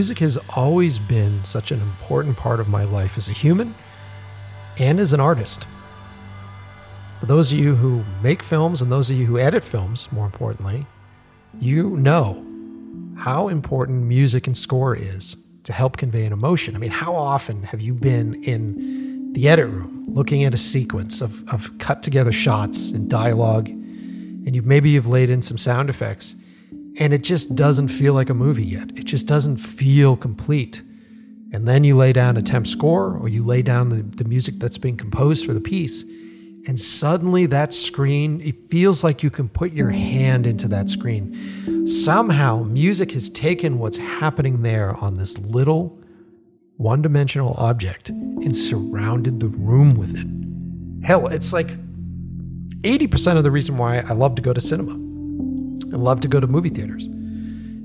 music. Has always been such an important part of my life as a human and as an artist. For those of you who make films and those of you who edit films, more importantly, you know how important music and score is to help convey an emotion. I mean, how often have you been in the edit room looking at a sequence of, of cut together shots and dialogue, and you maybe you've laid in some sound effects, and it just doesn't feel like a movie yet. Just doesn't feel complete. And then you lay down a temp score or you lay down the, the music that's being composed for the piece, and suddenly that screen, it feels like you can put your hand into that screen. Somehow, music has taken what's happening there on this little one dimensional object and surrounded the room with it. Hell, it's like 80% of the reason why I love to go to cinema and love to go to movie theaters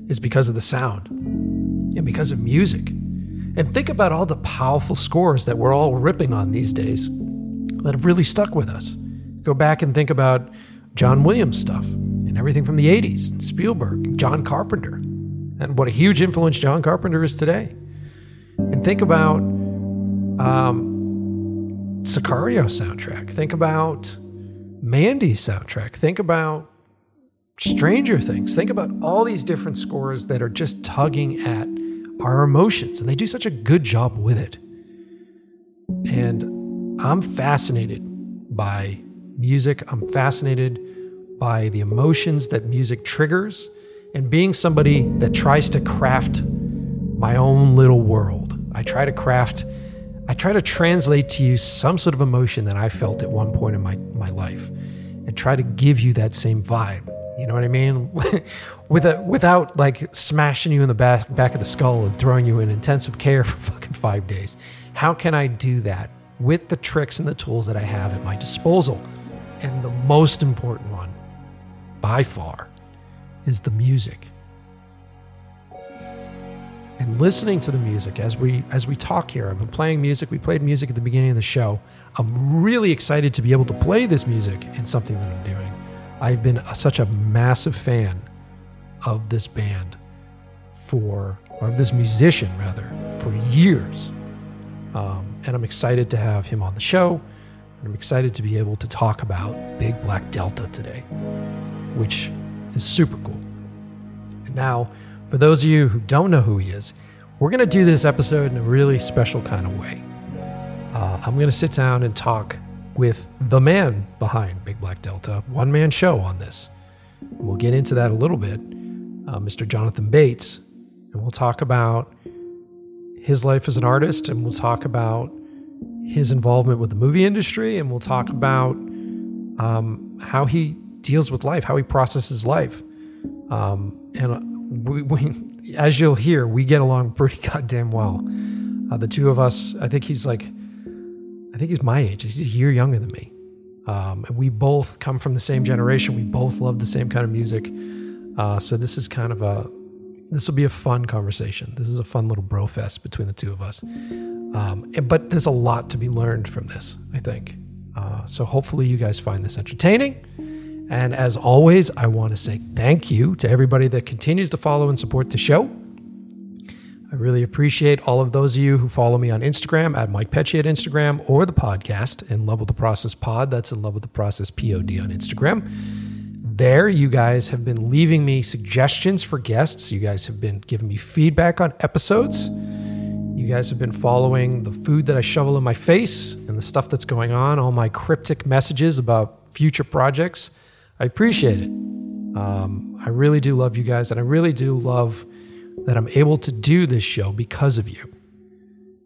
is because of the sound and because of music. And think about all the powerful scores that we're all ripping on these days that have really stuck with us. Go back and think about John Williams stuff and everything from the 80s, and Spielberg, and John Carpenter, and what a huge influence John Carpenter is today. And think about um, Sicario soundtrack. Think about Mandy soundtrack. Think about Stranger Things. Think about all these different scores that are just tugging at our emotions, and they do such a good job with it. And I'm fascinated by music. I'm fascinated by the emotions that music triggers, and being somebody that tries to craft my own little world. I try to craft, I try to translate to you some sort of emotion that I felt at one point in my, my life and try to give you that same vibe. You know what I mean? With a, without like smashing you in the back, back of the skull and throwing you in intensive care for fucking five days. How can I do that with the tricks and the tools that I have at my disposal? And the most important one, by far, is the music. And listening to the music as we as we talk here. I've been playing music. We played music at the beginning of the show. I'm really excited to be able to play this music in something that I'm doing. I've been a, such a massive fan of this band for, or this musician rather, for years. Um, and I'm excited to have him on the show. And I'm excited to be able to talk about Big Black Delta today, which is super cool. And now, for those of you who don't know who he is, we're going to do this episode in a really special kind of way. Uh, I'm going to sit down and talk with the man behind Big Black Delta, one man show on this. We'll get into that a little bit, uh, Mr. Jonathan Bates, and we'll talk about his life as an artist, and we'll talk about his involvement with the movie industry, and we'll talk about um, how he deals with life, how he processes life. Um, and we, we, as you'll hear, we get along pretty goddamn well. Uh, the two of us, I think he's like I think he's my age. He's a year younger than me. Um, and we both come from the same generation. We both love the same kind of music. Uh, so this is kind of a this will be a fun conversation. This is a fun little bro fest between the two of us. Um, and, but there's a lot to be learned from this, I think. Uh, so hopefully you guys find this entertaining. And as always, I want to say thank you to everybody that continues to follow and support the show. I really appreciate all of those of you who follow me on Instagram at Mike Pecci at Instagram or the podcast in Love with the Process Pod. That's in Love with the Process POD on Instagram. There, you guys have been leaving me suggestions for guests. You guys have been giving me feedback on episodes. You guys have been following the food that I shovel in my face and the stuff that's going on, all my cryptic messages about future projects. I appreciate it. Um, I really do love you guys, and I really do love that I'm able to do this show because of you.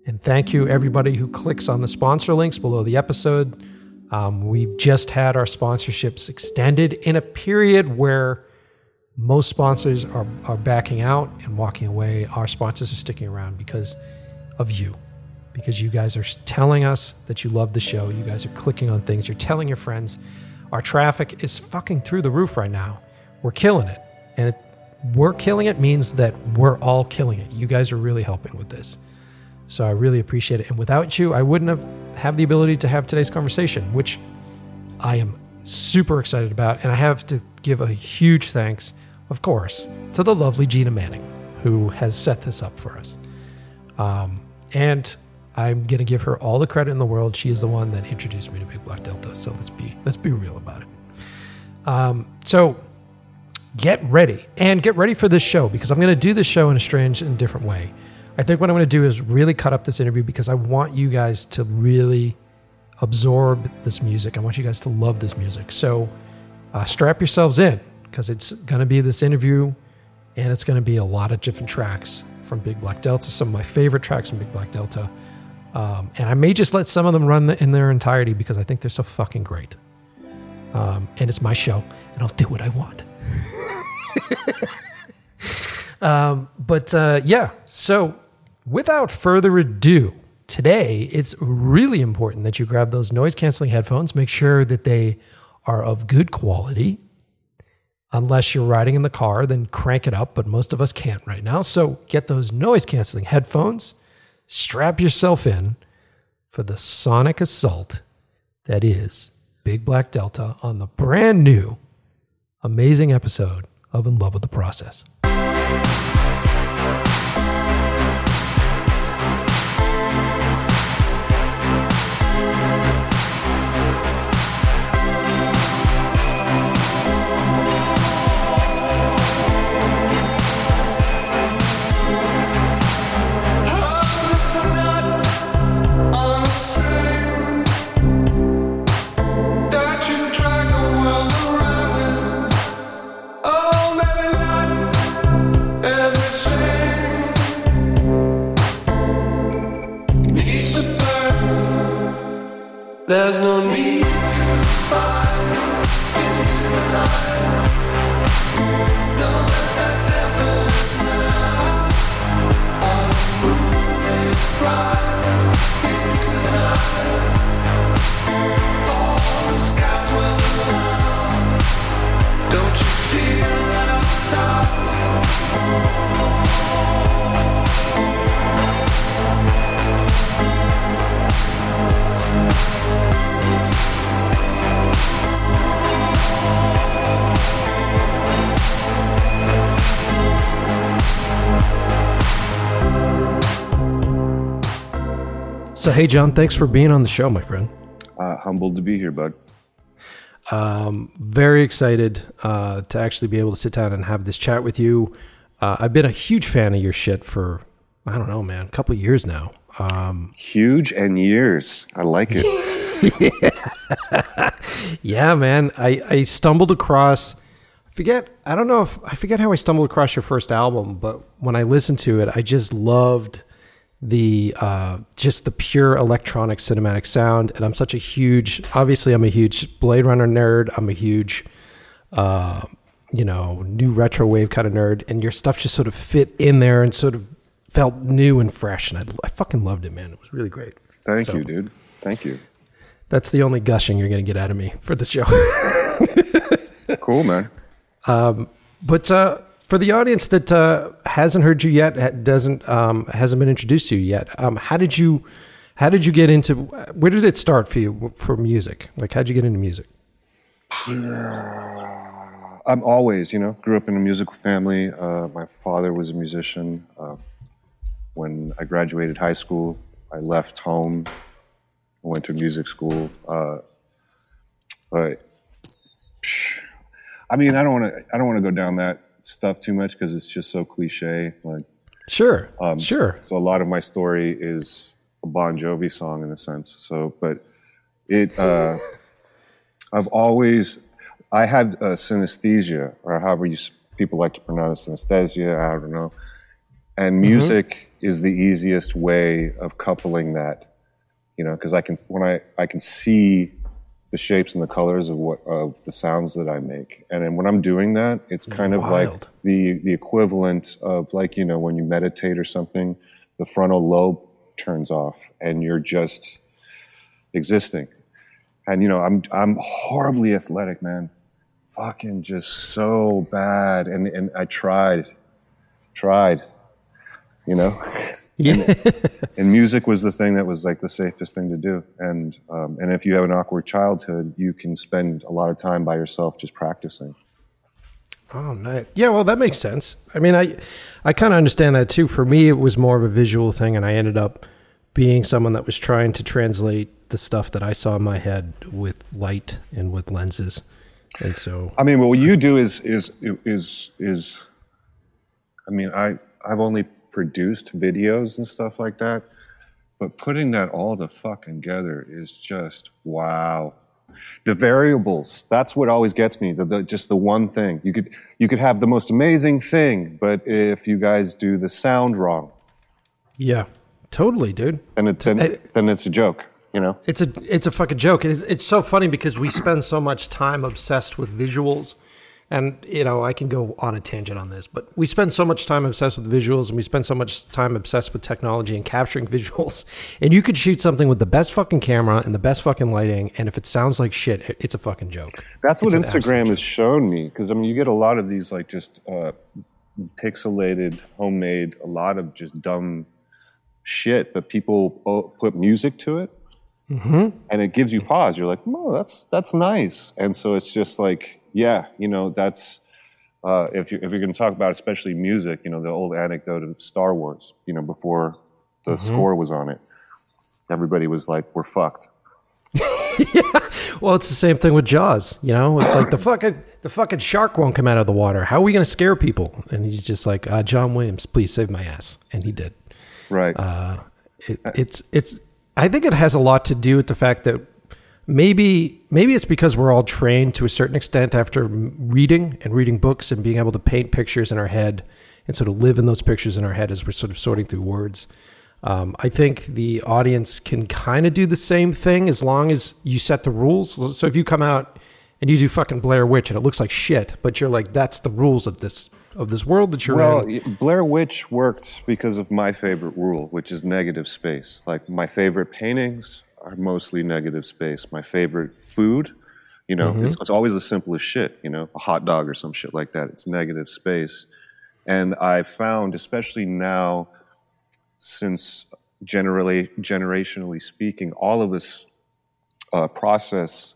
And thank you, everybody who clicks on the sponsor links below the episode. Um, we've just had our sponsorships extended in a period where most sponsors are, are backing out and walking away. Our sponsors are sticking around because of you, because you guys are telling us that you love the show. You guys are clicking on things, you're telling your friends. Our traffic is fucking through the roof right now. We're killing it. And it, we're killing it means that we're all killing it. You guys are really helping with this. So I really appreciate it. And without you, I wouldn't have have the ability to have today's conversation, which I am super excited about. And I have to give a huge thanks of course, to the lovely Gina Manning, who has set this up for us. Um, and I'm gonna give her all the credit in the world. She is the one that introduced me to Big Black Delta. So let's be let's be real about it. Um, so get ready and get ready for this show because I'm going to do this show in a strange and different way. I think what I'm going to do is really cut up this interview because I want you guys to really absorb this music. I want you guys to love this music. So uh, strap yourselves in because it's going to be this interview and it's going to be a lot of different tracks from Big Black Delta, some of my favorite tracks from Big Black Delta. Um, and I may just let some of them run in their entirety because I think they're so fucking great. Um, and it's my show, and I'll do what I want. um, but uh, yeah, so without further ado, today it's really important that you grab those noise canceling headphones. Make sure that they are of good quality. Unless you're riding in the car, then crank it up, but most of us can't right now. So get those noise canceling headphones, strap yourself in for the sonic assault that is Big Black Delta on the brand new, amazing episode of In Love with the Process. There's no need So, hey, John, thanks for being on the show, my friend. Uh, humbled to be here, bud. Um, very excited uh, to actually be able to sit down and have this chat with you. Uh, I've been a huge fan of your shit for, I don't know, man, a couple years now. Um, Huge and years. I like it. yeah, man. I, I stumbled across, I forget, I don't know if, I forget how I stumbled across your first album, but when I listened to it, I just loved the uh, just the pure electronic cinematic sound. And I'm such a huge, obviously, I'm a huge Blade Runner nerd. I'm a huge, uh, you know, new retro wave kind of nerd. And your stuff just sort of fit in there and sort of felt new and fresh. And I, I fucking loved it, man. It was really great. Thank So- you, dude. Thank you. That's the only gushing you're going to get out of me for this show. Cool, man. Um, but uh, for the audience that uh, hasn't heard you yet, doesn't um, hasn't been introduced to you yet, um, how did you how did you get into where did it start for you for music? Like how'd you get into music? I'm always, you know, grew up in a musical family. Uh, my father was a musician. Uh, when I graduated high school, I left home, went to music school. Uh, but I mean, I don't want to. I don't want to go down that stuff too much because it's just so cliche. Like, Sure, sure. So a lot of my story is a Bon Jovi song in a sense. So, but it, uh, I've always, I had uh, synesthesia, or however you people like to pronounce synesthesia. I don't know. And music is the easiest way of coupling that, you know, because I can when I I can see the shapes and the colors of what of the sounds that I make, and then when I'm doing that, it's kind of like the the equivalent of like you know when you meditate or something, the frontal lobe turns off and you're just existing. And you know I'm I'm horribly athletic, man. Fucking just so bad, and and I tried, tried, you know. Yeah, And music was the thing that was like the safest thing to do. And um, and if you have an awkward childhood, you can spend a lot of time by yourself just practicing. Oh, nice. Yeah, well, that makes sense. I mean, I, I kind of understand that too. For me, it was more of a visual thing, and I ended up being someone that was trying to translate the stuff that I saw in my head with light and with lenses, and so I mean, what you do is is is is. I mean, I I've only produced videos and stuff like that, but putting that all the fucking together is just wow. The variables, that's what always gets me. The, the, just the one thing. You could you could have the most amazing thing, but if you guys do the sound wrong, yeah, totally, dude. then it then, I- then it's a joke, you know? It's a it's a fucking joke. It's, it's so funny because we spend so much time obsessed with visuals, and you know I can go on a tangent on this, but we spend so much time obsessed with visuals, and we spend so much time obsessed with technology and capturing visuals. And you could shoot something with the best fucking camera and the best fucking lighting, and if it sounds like shit, it's a fucking joke. That's what It's Instagram has shown me. Because I mean, you get a lot of these like just uh, pixelated, homemade, a lot of just dumb shit, but people oh, put music to it, and it gives you pause. You're like, "Oh, that's that's nice." And so it's just like, yeah, you know, that's uh, if you if you're going to talk about especially music, you know, the old anecdote of Star Wars. You know, before the score was on it, everybody was like, "We're fucked." Well, it's the same thing with Jaws. You know, it's like the fucking the fucking shark won't come out of the water. How are we going to scare people? And he's just like, uh, John Williams, please save my ass, and he did. Right. Uh, it, it's it's. I think it has a lot to do with the fact that maybe maybe it's because we're all trained to a certain extent after reading and reading books and being able to paint pictures in our head and sort of live in those pictures in our head as we're sort of sorting through words. Um, I think the audience can kind of do the same thing as long as you set the rules. So if you come out and you do fucking Blair Witch and it looks like shit, but you're like, that's the rules of this of this world that you're Well, in. y- Blair Witch worked because of my favorite rule, which is negative space. Like my favorite paintings are mostly negative space. My favorite food, you know, it's, it's always the simplest shit. You know, a hot dog or some shit like that. It's negative space, and I found, especially now, since generally generationally speaking, all of us uh, process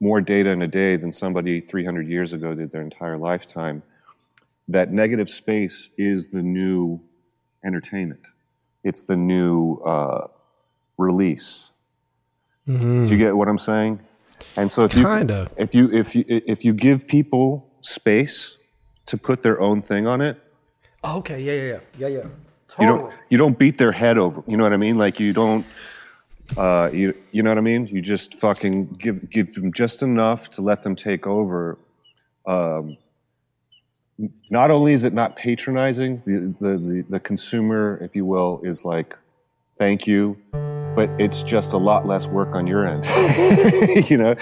more data in a day than somebody 300 years ago did their entire lifetime that negative space is the new entertainment. It's the new uh, release. Do you get what I'm saying? And so if you Kinda. if you if you if you give people space to put their own thing on it, Okay, yeah, yeah, yeah, yeah, yeah. you don't you don't beat their head over. You know what I mean? Like you don't. Uh, you you know what I mean? You just fucking give give them just enough to let them take over. Um, not only is it not patronizing, the, the, the, the consumer, if you will, is like, thank you, but it's just a lot less work on your end. you know?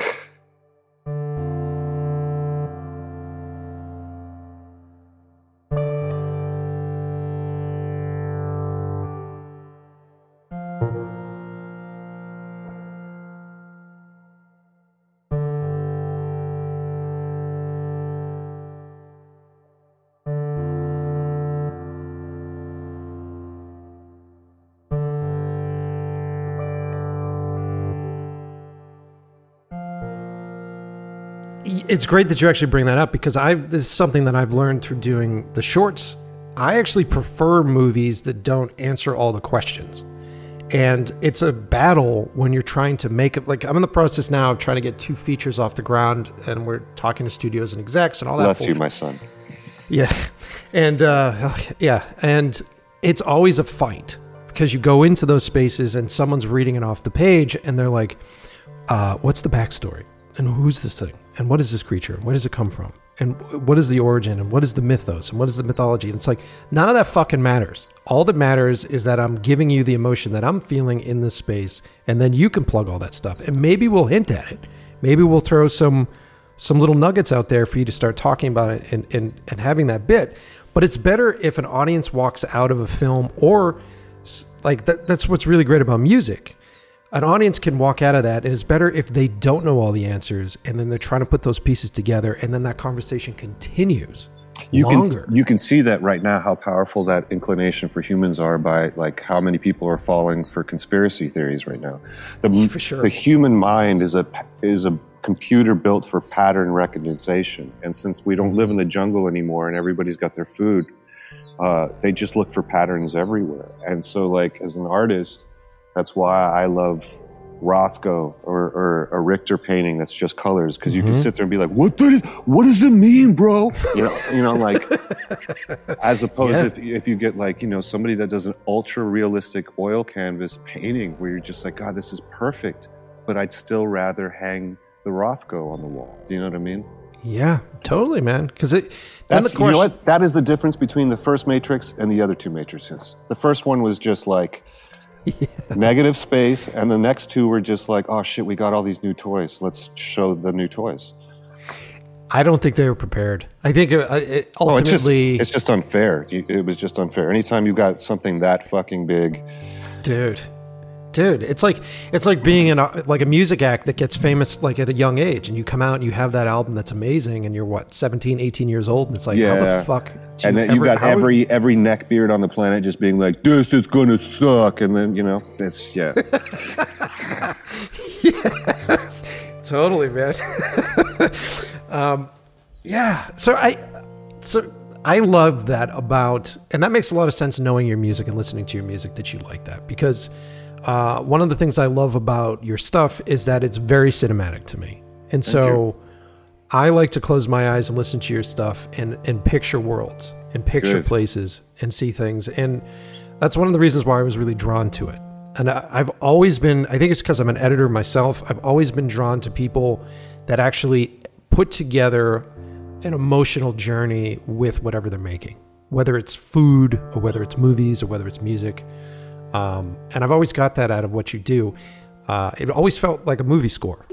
It's great that you actually bring that up because I this is something that I've learned through doing the shorts. I actually prefer movies that don't answer all the questions. And it's a battle when you're trying to make it like I'm in the process now of trying to get two features off the ground and we're talking to studios and execs and all that. Bless you, my son. Yeah. And uh, yeah, and it's always a fight because you go into those spaces and someone's reading it off the page and they're like, uh, what's the backstory? And who's this thing? And what is this creature? Where does it come from? And what is the origin? And what is the mythos? And what is the mythology? And it's like, none of that fucking matters. All that matters is that I'm giving you the emotion that I'm feeling in this space. And then you can plug all that stuff. And maybe we'll hint at it. Maybe we'll throw some some little nuggets out there for you to start talking about it and, and, and having that bit. But it's better if an audience walks out of a film or like that, that's what's really great about music. An audience can walk out of that, and it's better if they don't know all the answers, and then they're trying to put those pieces together, and then that conversation continues You longer. can you can see that right now how powerful that inclination for humans are by like how many people are falling for conspiracy theories right now. The For sure. the human mind is a is a computer built for pattern recognition. And since we don't live in the jungle anymore and everybody's got their food, uh, they just look for patterns everywhere. And so, like as an artist, that's why I love Rothko or, or a Richter painting that's just colors because you can mm-hmm. sit there and be like, "What does what does it mean, bro?" You know, you know, like as opposed Yeah. if if you get like you know somebody that does an ultra realistic oil canvas painting where you're just like, "God, this is perfect," but I'd still rather hang the Rothko on the wall. Do you know what I mean? Yeah, totally, man. Because it That's the you know what? That is the difference between the first Matrix and the other two Matrices. The first one was just like negative space, and the next two were just like, oh shit, we got all these new toys. Let's show the new toys. I don't think they were prepared. I think uh, it, it Oh, it's just ultimately, it's just unfair. It was just unfair. Anytime you got something that fucking big, dude, dude, it's like it's like being in a, like a music act that gets famous like at a young age, and you come out and you have that album that's amazing, and you're what 17, 18 years old, and it's like how Yeah. the fuck? and then you got how- every every neckbeard on the planet just being like, "This is gonna suck," and then you know, it's yeah. totally man um yeah so i so i love that about and that makes a lot of sense knowing your music and listening to your music that you like that because uh, one of the things i love about your stuff is that it's very cinematic to me. And so i like to close my eyes and listen to your stuff and and picture worlds and picture Good. places and see things. And that's one of the reasons why i was really drawn to it. And I, I've always been i think it's because i'm an editor myself i've always been drawn to people that actually put together an emotional journey with whatever they're making whether it's food or whether it's movies or whether it's music um, and i've always got that out of what you do. Uh, it always felt like a movie score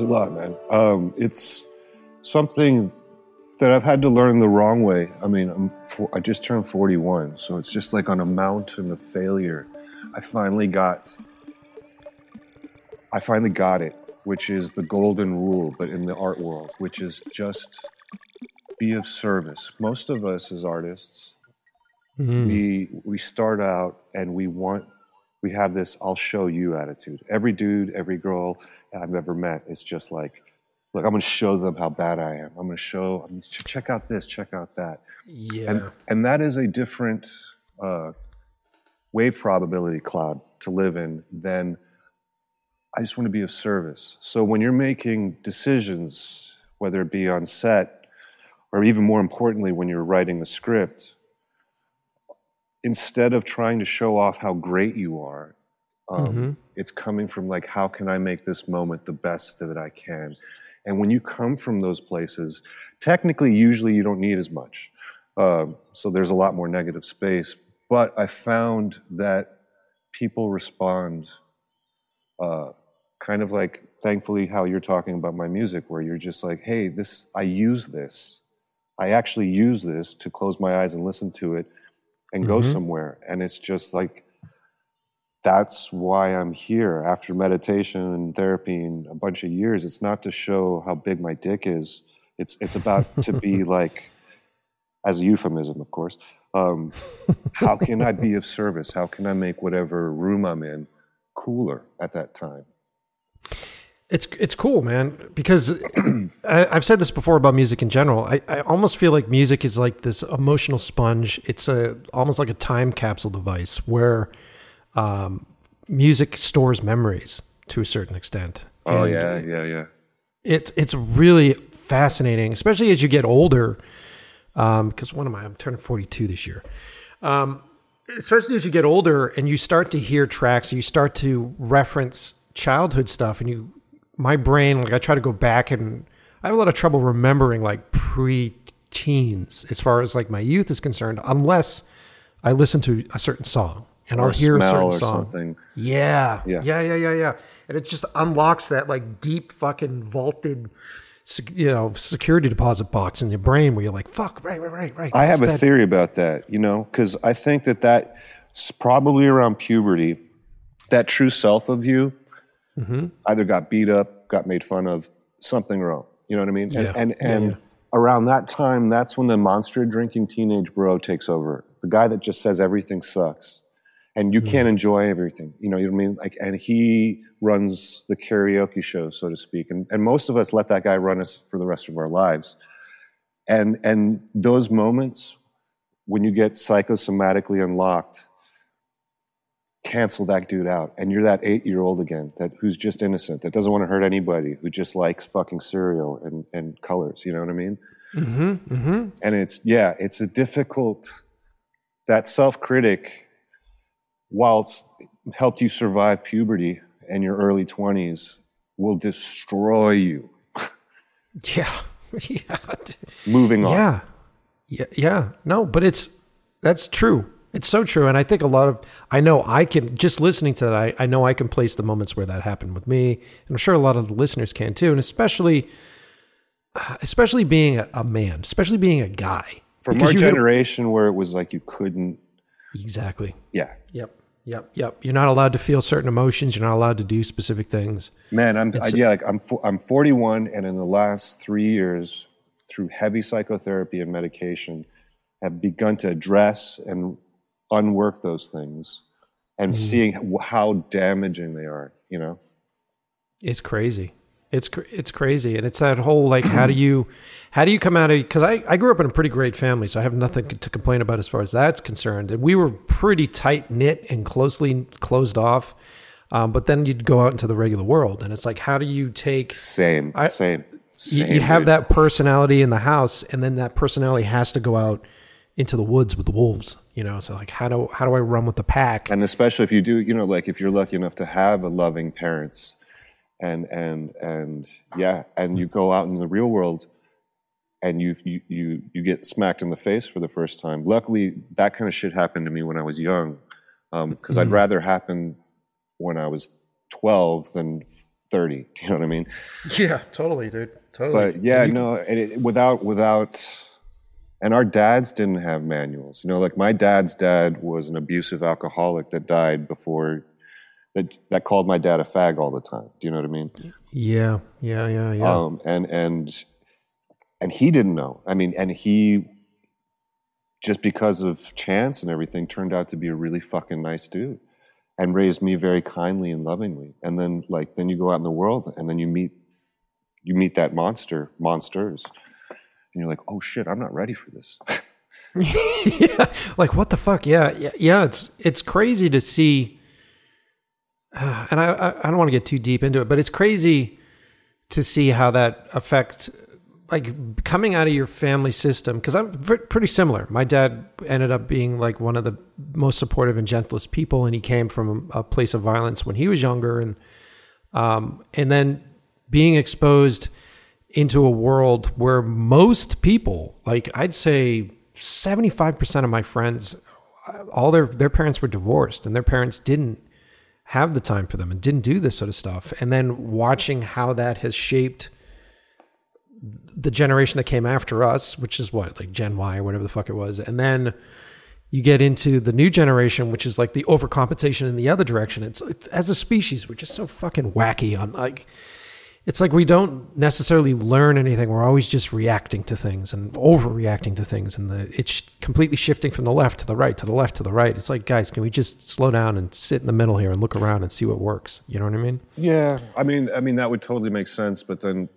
means a lot, man. Um, it's something that I've had to learn the wrong way. I mean, I'm for, I just turned 41, so it's just like on a mountain of failure. I finally got, I finally got it, which is the golden rule, but in the art world, which is just be of service. Most of us as artists, we we start out and we want we have this I'll show you attitude. Every dude, every girl I've ever met is just like look, I'm going to show them how bad I am. I'm going to show. I'm gonna ch- check out this. Check out that. Yeah. And and that is a different uh, wave probability cloud to live in than I just want to be of service. So when you're making decisions, whether it be on set or even more importantly when you're writing a script, instead of trying to show off how great you are, um, Mhm. it's coming from like how can I make this moment the best that I can. And when you come from those places, technically, usually you don't need as much. Um, so there's a lot more negative space. But I found that people respond uh, kind of like, thankfully, how you're talking about my music, where you're just like, hey, this, I use this. I actually use this to close my eyes and listen to it and go Mhm. somewhere. And it's just like, that's why I'm here after meditation and therapy and a bunch of years. It's not to show how big my dick is. It's it's about to be like, as a euphemism, of course. Um, how can I be of service? How can I make whatever room I'm in cooler at that time? It's it's cool, man. Because I, I've said this before about music in general. I, I almost feel like music is like this emotional sponge. It's a almost like a time capsule device where um, music stores memories to a certain extent. Oh And yeah, yeah, yeah. it's it's really fascinating, especially as you get older. Because one of my I'm turning 42 this year. Um, especially as you get older and you start to hear tracks, you start to reference childhood stuff, and you, my brain, like I try to go back and I have a lot of trouble remembering like pre-teens as far as like my youth is concerned, unless I listen to a certain song and I'll Or hear a certain song. something. Yeah. Yeah. Yeah. Yeah. Yeah. Yeah. And it just unlocks that like deep fucking vaulted, you know, security deposit box in your brain where you're like, fuck, right, right, right, right. I have a that- theory about that, you know, because I think that that's probably around puberty, that true self of you Mm-hmm. either got beat up, got made fun of, something wrong. You know what I mean? And Yeah. and, Yeah, yeah. around that time, that's when the monster drinking teenage bro takes over. The guy that just says everything sucks. And you Mm. can't enjoy everything. You know, you know what I mean? Like and he runs the karaoke show, so to speak. And and most of us let that guy run us for the rest of our lives. And and those moments when you get psychosomatically unlocked, cancel that dude out. And you're that eight year old again, that who's just innocent, that doesn't want to hurt anybody, who just likes fucking cereal and, and colors. You know what I mean? Mm-hmm. Mm-hmm. And it's yeah, it's a difficult that self critic, while it's helped you survive puberty and your early twenties, will destroy you. Yeah. Yeah. Moving on. Yeah. Yeah. Yeah. No, but it's that's true. It's so true. And I think a lot of I know I can just listening to that, I, I know I can place the moments where that happened with me. And I'm sure a lot of the listeners can too. And especially especially being a, a man, especially being a guy. From our generation where it was like you couldn't Exactly. yeah. Yep. Yep. Yep. You're not allowed to feel certain emotions. You're not allowed to do specific things. Man, I'm I, yeah, like I'm I'm 41, and in the last three years, through heavy psychotherapy and medication, have begun to address and unwork those things, and mm. seeing how damaging they are. You know, It's crazy. It's cr- it's crazy, and it's that whole like, how do you, how do you come out of? Because I I grew up in a pretty great family, so I have nothing to complain about as far as that's concerned. And we were pretty tight knit and closely closed off. Um, but then you'd go out into the regular world, and it's like, how do you take? same, I- same. You, same you have that personality in the house, and then that personality has to go out into the woods with the wolves. You know, so like, how do how do I run with the pack? and especially if you do, you know, like if you're lucky enough to have a loving parents, and and and yeah, and you go out in the real world, and you you you you get smacked in the face for the first time. Luckily, that kind of shit happened to me when I was young, um, because I'd mm-hmm. rather happen when I was 12 than 30. Do you know what I mean? Yeah, totally, dude. Totally. But yeah, no, and it, without without, and our dads didn't have manuals. You know, like my dad's dad was an abusive alcoholic that died before. That, that called my dad a fag all the time. Do you know what I mean? Yeah, yeah, yeah, yeah. Um, and and and he didn't know. I mean, and he just because of chance and everything turned out to be a really fucking nice dude and raised me very kindly and lovingly. And then like then you go out in the world and then you meet you meet that monster, monsters, and you're like, oh shit, I'm not ready for this. yeah, like what the fuck? Yeah, yeah, yeah. It's it's crazy to see, and I I, don't want to get too deep into it, but it's crazy to see how that affects like coming out of your family system because i'm pretty similar. My dad ended up being like one of the most supportive and gentlest people and he came from a place of violence when he was younger and um, and then being exposed into a world where most people like i'd say 75% of my friends all their their parents were divorced and their parents didn't have the time for them and didn't do this sort of stuff and then watching how that has shaped the generation that came after us, which is what, like Gen Y or whatever the fuck it was. And then you get into the new generation, which is like the overcompensation in the other direction. It's, it's as a species, we're just so fucking wacky on like, it's like we don't necessarily learn anything. We're always just reacting to things and overreacting to things. And the, it's completely shifting from the left to the right, to the left to the right. It's like, guys, can we just slow down and sit in the middle here and look around and see what works? You know what I mean? Yeah, I mean, I mean that would totally make sense. But then,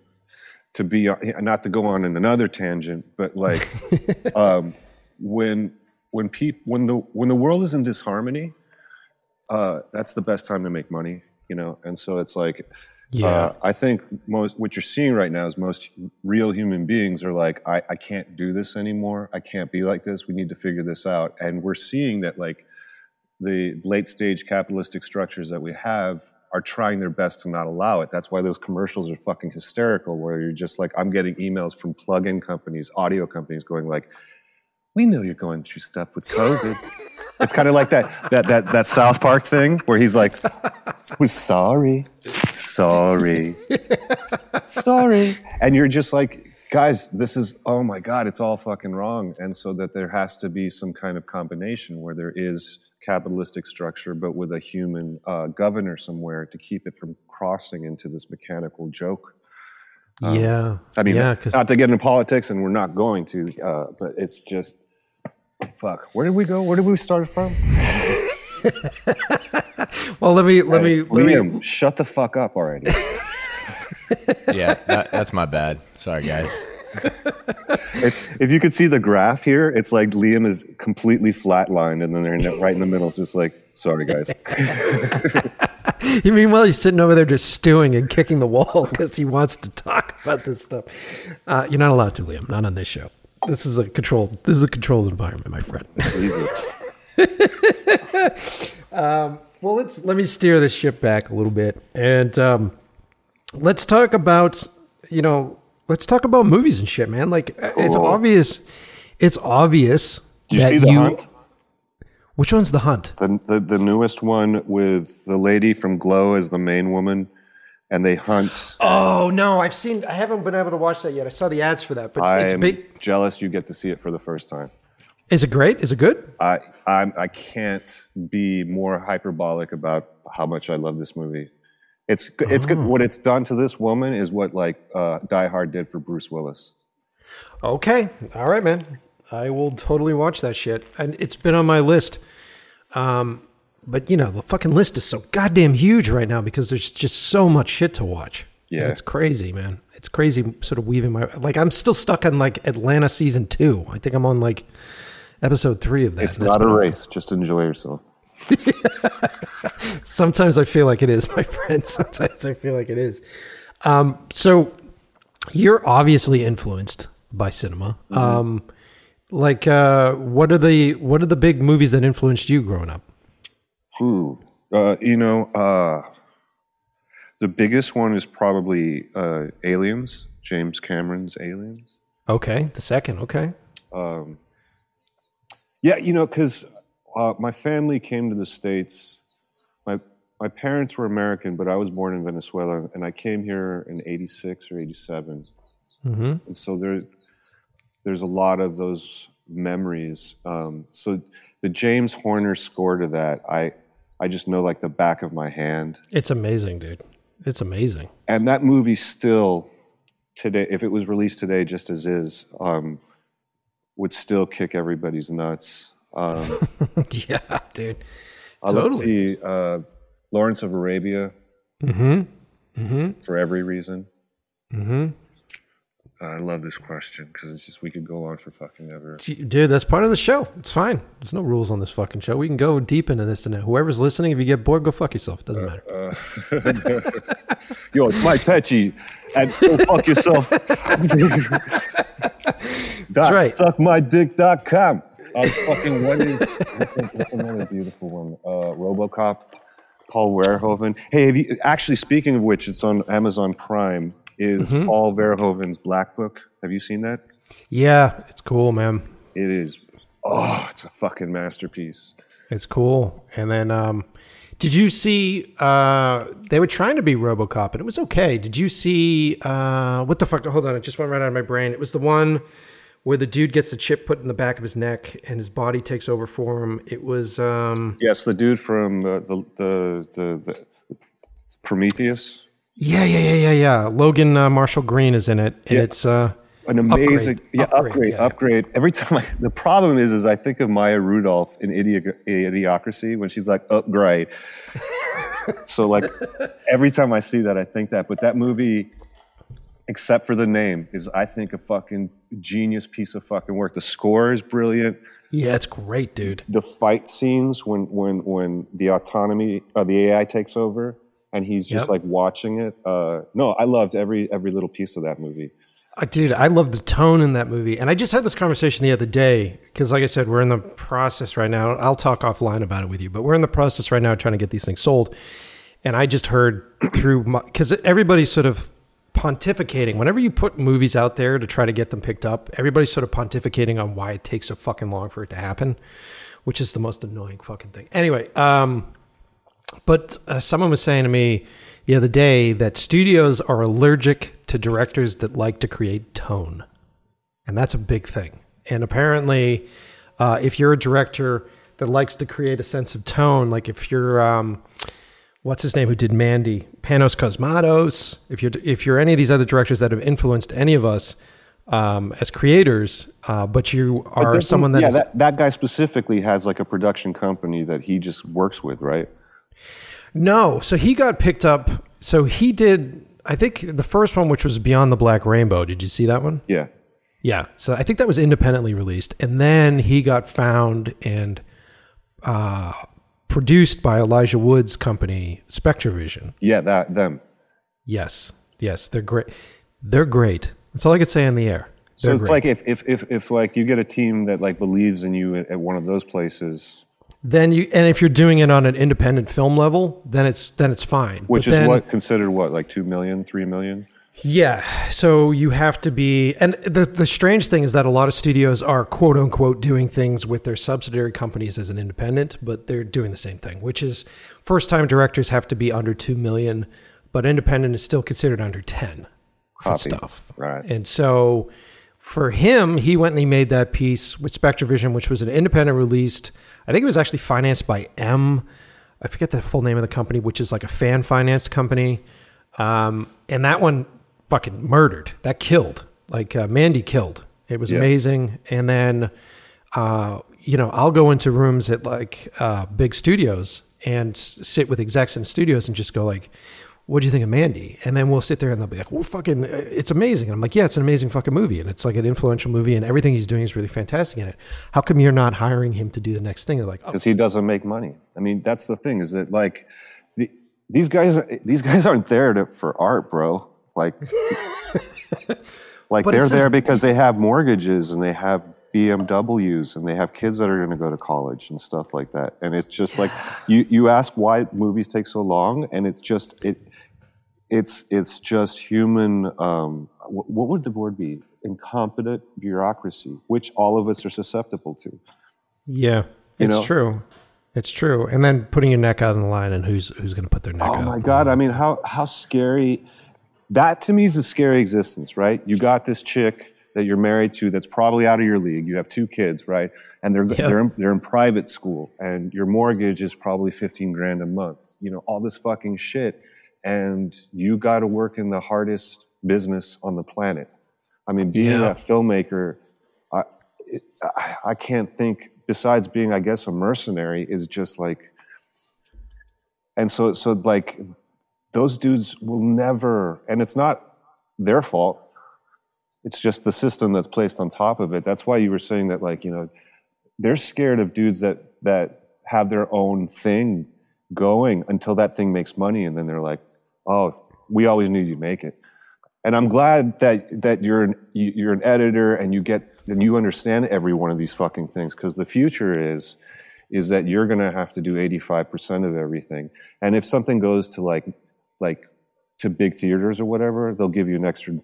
to be not to go on in another tangent, but like um, when when peop, when the when the world is in disharmony, uh, that's the best time to make money, you know. And so it's like, Yeah. uh, I think most what you're seeing right now is most real human beings are like, I, I can't do this anymore. I can't be like this. We need to figure this out. And we're seeing that like the late stage capitalistic structures that we have are trying their best to not allow it. That's why those commercials are fucking hysterical, where you're just like, I'm getting emails from plug-in companies, audio companies going like, we know you're going through stuff with COVID. it's kind of like that, that, that, that South Park thing where he's like, we're sorry, sorry, sorry. And you're just like, guys, this is, oh my God, it's all fucking wrong. And so that there has to be some kind of combination where there is capitalistic structure, but with a human uh, governor somewhere to keep it from crossing into this mechanical joke. yeah. I mean, yeah, not to get into politics, and we're not going to, uh, but it's just, fuck. Where did we go? Where did we start from? well, let me let me let me Liam, shut the fuck up already. Yeah, that, that's my bad. Sorry, guys. if, if you could see the graph here, it's like Liam is completely flatlined, and then they're in- right in the middle. It's just like, sorry, guys. You meanwhile he's sitting over there just stewing and kicking the wall because he wants to talk about this stuff. Uh, you're not allowed to, Liam. Not on this show. This is a controlled. This is a controlled environment, my friend. well, let's let me steer the ship back a little bit, and um, let's talk about you know let's talk about movies and shit, man. Like uh, it's Cool. obvious. It's obvious. Did you see the hunt? Which one's the hunt? The, the the newest one with the lady from Glow as the main woman, and they hunt. Oh no, I've seen. I haven't been able to watch that yet. I saw the ads for that, but it's I'm big. jealous you get to see it for the first time. Is it great? Is it good? I I'm, I can't be more hyperbolic about how much I love this movie. It's it's good. What it's done to this woman is what like uh, Die Hard did for Bruce Willis. Okay, all right, man. I will totally watch that shit, and it's been on my list. Um, but you know, the fucking list is so goddamn huge right now because there's just so much shit to watch. Yeah. it's crazy, man. It's crazy, sort of weaving my like. I'm still stuck on like Atlanta season two. I think I'm on like episode three of that. It's not a race. Just enjoy yourself. Sometimes I feel like it is, my friend. Sometimes I feel like it is. Um, so you're obviously influenced by cinema. Um, like, uh, what are the what are the big movies that influenced you growing up? Ooh, uh, you know, uh, the biggest one is probably uh, Aliens. James Cameron's Aliens. Okay, the second. Okay, Yeah, you know, because uh, my family came to the states. My my parents were American, but I was born in Venezuela, and I came here in '86 or '87. Mhm. And so there, there's a lot of those memories. Um, so the James Horner score to that, I I just know like the back of my hand. it's amazing, dude. It's amazing. and that movie still today if it was released today just as is um, would still kick everybody's nuts um, yeah, dude. I love Totally. see uh, Lawrence of Arabia Mm-hmm. Mm-hmm. for every reason Mm-hmm. I love this question because it's just we could go on for fucking ever. Dude, that's part of the show. It's fine. There's no rules on this fucking show. We can go deep into this and whoever's listening, if you get bored, go fuck yourself. It doesn't matter. Yo, it's Mike Pecci, and go fuck yourself. That's right. Suckmydick.com. Uh, fucking what is what's, what's another beautiful one? Uh, RoboCop, Paul Verhoeven. Hey, have you actually? Speaking of which, it's on Amazon Prime. Is Mm-hmm. Paul Verhoeven's Black Book? Have you seen that? Yeah, it's cool, man. It is. Oh, it's a fucking masterpiece. It's cool. And then, um, did you see? Uh, they were trying to be RoboCop, and it was okay. Did you see? Uh, what the fuck? Hold on, it just went right out of my brain. It was the one where the dude gets the chip put in the back of his neck, and his body takes over for him. It was. Um, Yes, the dude from uh, the, the the the Prometheus. Yeah, yeah, yeah, yeah, yeah. Logan uh, Marshall Green is in it, and Yeah. it's. Uh, An amazing, Upgrade. yeah, Upgrade, upgrade, yeah, yeah. Every time I, the problem is, is I think of Maya Rudolph in Idi- Idiocracy when she's like, upgrade. so like, every time I see that, I think that. But that movie, except for the name, is I think a fucking genius piece of fucking work. The score is brilliant. yeah, it's great, dude. The fight scenes when when when the autonomy, uh, the AI takes over, and he's just Yep. like watching it. Uh, no, I loved every every little piece of that movie. Uh, Dude, I love the tone in that movie. And I just had this conversation the other day because, like I said, we're in the process right now. I'll talk offline about it with you, but we're in the process right now trying to get these things sold. And I just heard through because everybody's sort of pontificating. Whenever you put movies out there to try to get them picked up, everybody's sort of pontificating on why it takes so fucking long for it to happen, which is the most annoying fucking thing. Anyway, um, but uh, someone was saying to me the other day that studios are allergic to directors that like to create tone. And that's a big thing. And apparently, uh, if you're a director that likes to create a sense of tone, like if you're, um, what's his name who did Mandy, Panos Cosmatos, if you're, if you're any of these other directors that have influenced any of us um, as creators, uh, but you are There's someone that yeah, is- that, that guy specifically has like a production company that he just works with, right? No, so he got picked up. So he did, I think the first one, which was Beyond the Black Rainbow. Did you see that one? Yeah. Yeah. So I think that was independently released. And then he got found and uh, produced by Elijah Wood's company, SpectreVision. Yeah, that them. Yes. Yes. They're great. They're great. That's all I could say on the air. So They're it's great. like if, if if if like you get a team that like believes in you at, at one of those places, then you, and if you're doing it on an independent film level, then it's, then it's fine. which But is then- what considered what like two million, three million. Yeah. So you have to be, and the the strange thing is that a lot of studios are quote unquote doing things with their subsidiary companies as an independent, but they're doing the same thing, which is first time directors have to be under two million, but independent is still considered under ten for Copy. stuff. Right. And so for him, he went and he made that piece with SpectreVision, which was an independent released. I think it was actually financed by M. I forget the full name of the company, which is like a fan finance company. Um, and that one fucking murdered. That killed. Like uh, Mandy killed. It was Yeah. amazing. And then, uh, you know, I'll go into rooms at like uh, big studios and s- sit with execs in studios and just go like, "What do you think of Mandy?" And then we'll sit there and they'll be like, "Well, fucking, uh, it's amazing." And I'm like, "Yeah, it's an amazing fucking movie, and it's like an influential movie, and everything he's doing is really fantastic in it. How come you're not hiring him to do the next thing?" They're like, "Oh, because he doesn't make money. I mean, that's the thing is that like the, these guys these guys aren't there to, for art, bro. Like like But they're there because they have mortgages and they have BMWs and they have kids that are going to go to college and stuff like that. And it's just like you you ask why movies take so long, and it's just it it's it's just human. Um, what would the word be? Incompetent bureaucracy, which all of us are susceptible to. Yeah, it's know? true. It's true. And then putting your neck out on the line and who's who's going to put their neck out. Oh out. my god! I mean, how how scary! That to me is a scary existence, right? You got this chick that you're married to that's probably out of your league. You have two kids, right? And they're they're in, they're in private school, and your mortgage is probably fifteen grand a month. You know all this fucking shit, and you got to work in the hardest business on the planet. I mean, being Yeah. a filmmaker, I, it, I I can't think. Besides being, I guess, a mercenary, is just like and so so like those dudes will never and it's not their fault. It's just the system that's placed on top of it. That's why you were saying that, like, you know, they're scared of dudes that that have their own thing going until that thing makes money, and then they're like, "Oh, we always knew you'd make it." And I'm glad that that you're an you- you're an editor and you get and you understand every one of these fucking things because the future is is that you're going to have to do 85% of everything. And if something goes to like like to big theaters or whatever, they'll give you an extra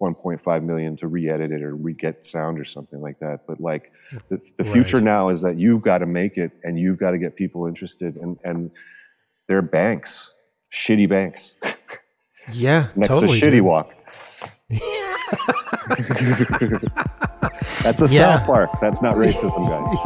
1.5 million to re-edit it or re-get sound or something like that. But like the, the future Right. now is that you've got to make it and you've got to get people interested and and they're banks, shitty banks Yeah, next totally. to Shitty dude. Walk. That's a Yeah. South Park. That's not racism, guys.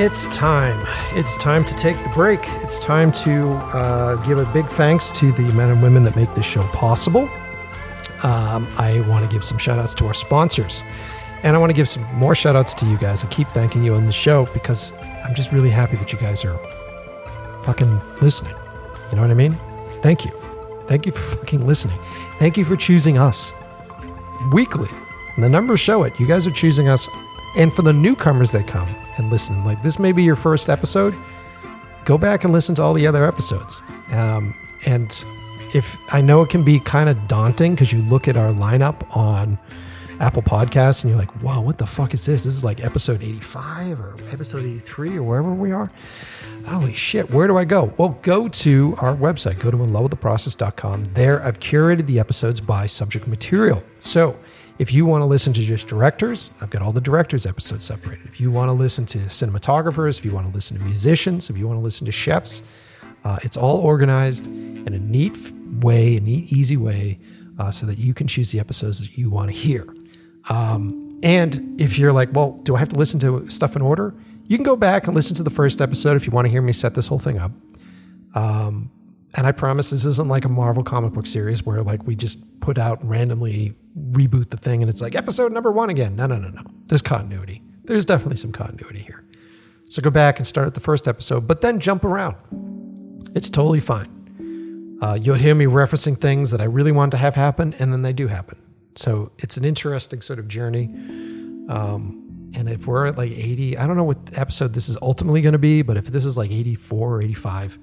It's time. It's time to take the break. It's time to uh, give a big thanks to the men and women that make this show possible. Um, I want to give some shout outs to our sponsors. And I want to give some more shout outs to you guys. I keep thanking you on the show because I'm just really happy that you guys are fucking listening. You know what I mean? Thank you. Thank you for fucking listening. Thank you for choosing us weekly. And the numbers show it. You guys are choosing us. And for the newcomers that come listen, like this may be your first episode, go back and listen to all the other episodes. Um, and if I know it can be kind of daunting because you look at our lineup on Apple Podcasts and you're like, wow, what the fuck is this? This is like episode 85 or episode 83 or wherever we are. Holy shit, where do I go? Well, go to our website, go to inlovewiththeprocess.com. There, I've curated the episodes by subject material. So if you want to listen to just directors, I've got all the directors episodes separated. If you want to listen to cinematographers, if you want to listen to musicians, if you want to listen to chefs, uh, it's all organized in a neat way, a neat, easy way, uh, so that you can choose the episodes that you want to hear. Um, and if you're like, well, do I have to listen to stuff in order? You can go back and listen to the first episode if you want to hear me set this whole thing up. Um, and I promise this isn't like a Marvel comic book series where like we just put out randomly reboot the thing and it's like episode number one again. No, no, no, no. There's continuity. There's definitely some continuity here. So go back and start at the first episode, but then jump around. It's totally fine. Uh, you'll hear me referencing things that I really want to have happen, and then they do happen. So it's an interesting sort of journey. Um, and if we're at like 80, I don't know what episode this is ultimately going to be, but if this is like 84 or 85,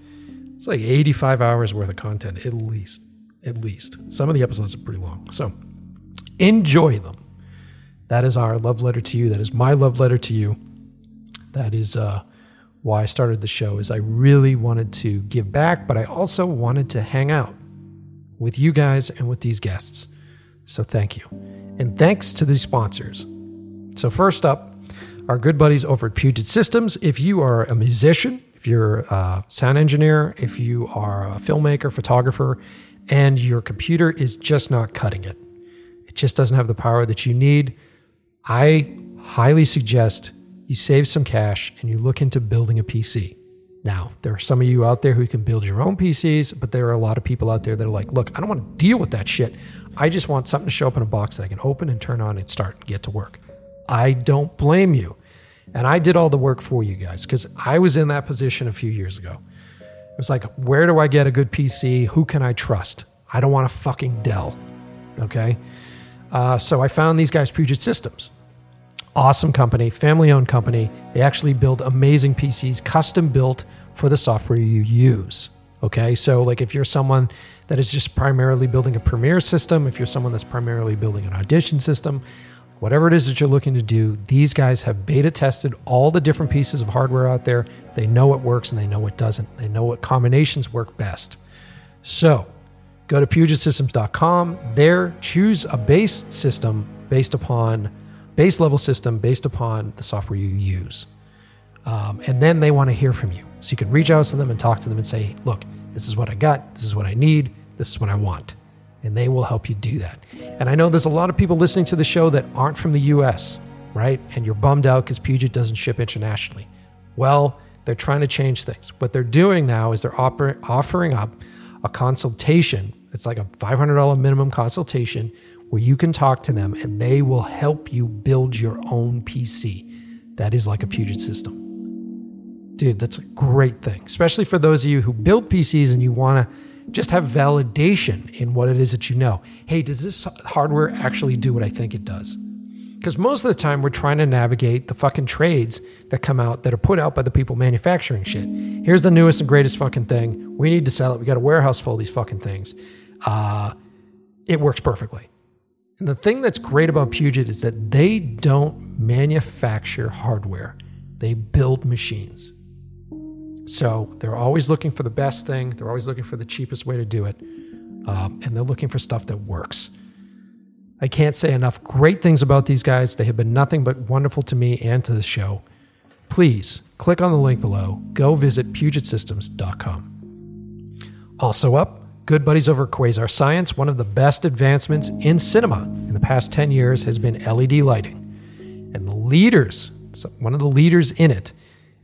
it's like 85 hours worth of content at least. At least. Some of the episodes are pretty long. So enjoy them. That is our love letter to you. That is my love letter to you. That is uh, why I started the show is I really wanted to give back, but I also wanted to hang out with you guys and with these guests. So thank you. And thanks to the sponsors. So first up, our good buddies over at Puget Systems. If you are a musician, if you're a sound engineer, if you are a filmmaker, photographer, and your computer is just not cutting it, it just doesn't have the power that you need, I highly suggest you save some cash and you look into building a PC. Now, there are some of you out there who can build your own PCs, but there are a lot of people out there that are like, look, I don't want to deal with that shit. I just want something to show up in a box that I can open and turn on and start and get to work. I don't blame you. And I did all the work for you guys because I was in that position a few years ago. It was like, where do I get a good PC? Who can I trust? I don't want a fucking Dell. Okay. Uh, so I found these guys, Puget Systems. Awesome company, family owned company. They actually build amazing PCs, custom built for the software you use. Okay. So, like, if you're someone that is just primarily building a Premiere system, if you're someone that's primarily building an Audition system, whatever it is that you're looking to do, these guys have beta tested all the different pieces of hardware out there. They know what works and they know what doesn't. They know what combinations work best. So go to pugetsystems.com. There, choose a base system based upon base level system based upon the software you use. Um, and then they want to hear from you. So you can reach out to them and talk to them and say, look, this is what I got. This is what I need. This is what I want. And they will help you do that. And I know there's a lot of people listening to the show that aren't from the US, right? And you're bummed out because Puget doesn't ship internationally. Well, they're trying to change things. What they're doing now is they're offering up a consultation. It's like a $500 minimum consultation where you can talk to them and they will help you build your own PC. That is like a Puget system. Dude, that's a great thing, especially for those of you who build PCs and you want to just have validation in what it is that you know. Hey, does this hardware actually do what I think it does? Because most of the time we're trying to navigate the fucking trades that come out that are put out by the people manufacturing shit. Here's the newest and greatest fucking thing. We need to sell it. We got a warehouse full of these fucking things. Uh, it works perfectly. And the thing that's great about Puget is that they don't manufacture hardware, they build machines. So they're always looking for the best thing, they're always looking for the cheapest way to do it, um, and they're looking for stuff that works. I can't say enough great things about these guys. They have been nothing but wonderful to me and to the show. Please click on the link below. Go visit PugetSystems.com. Also up, good buddies over Quasar Science. One of the best advancements in cinema in the past 10 years has been LED lighting. And the leaders, one of the leaders in it,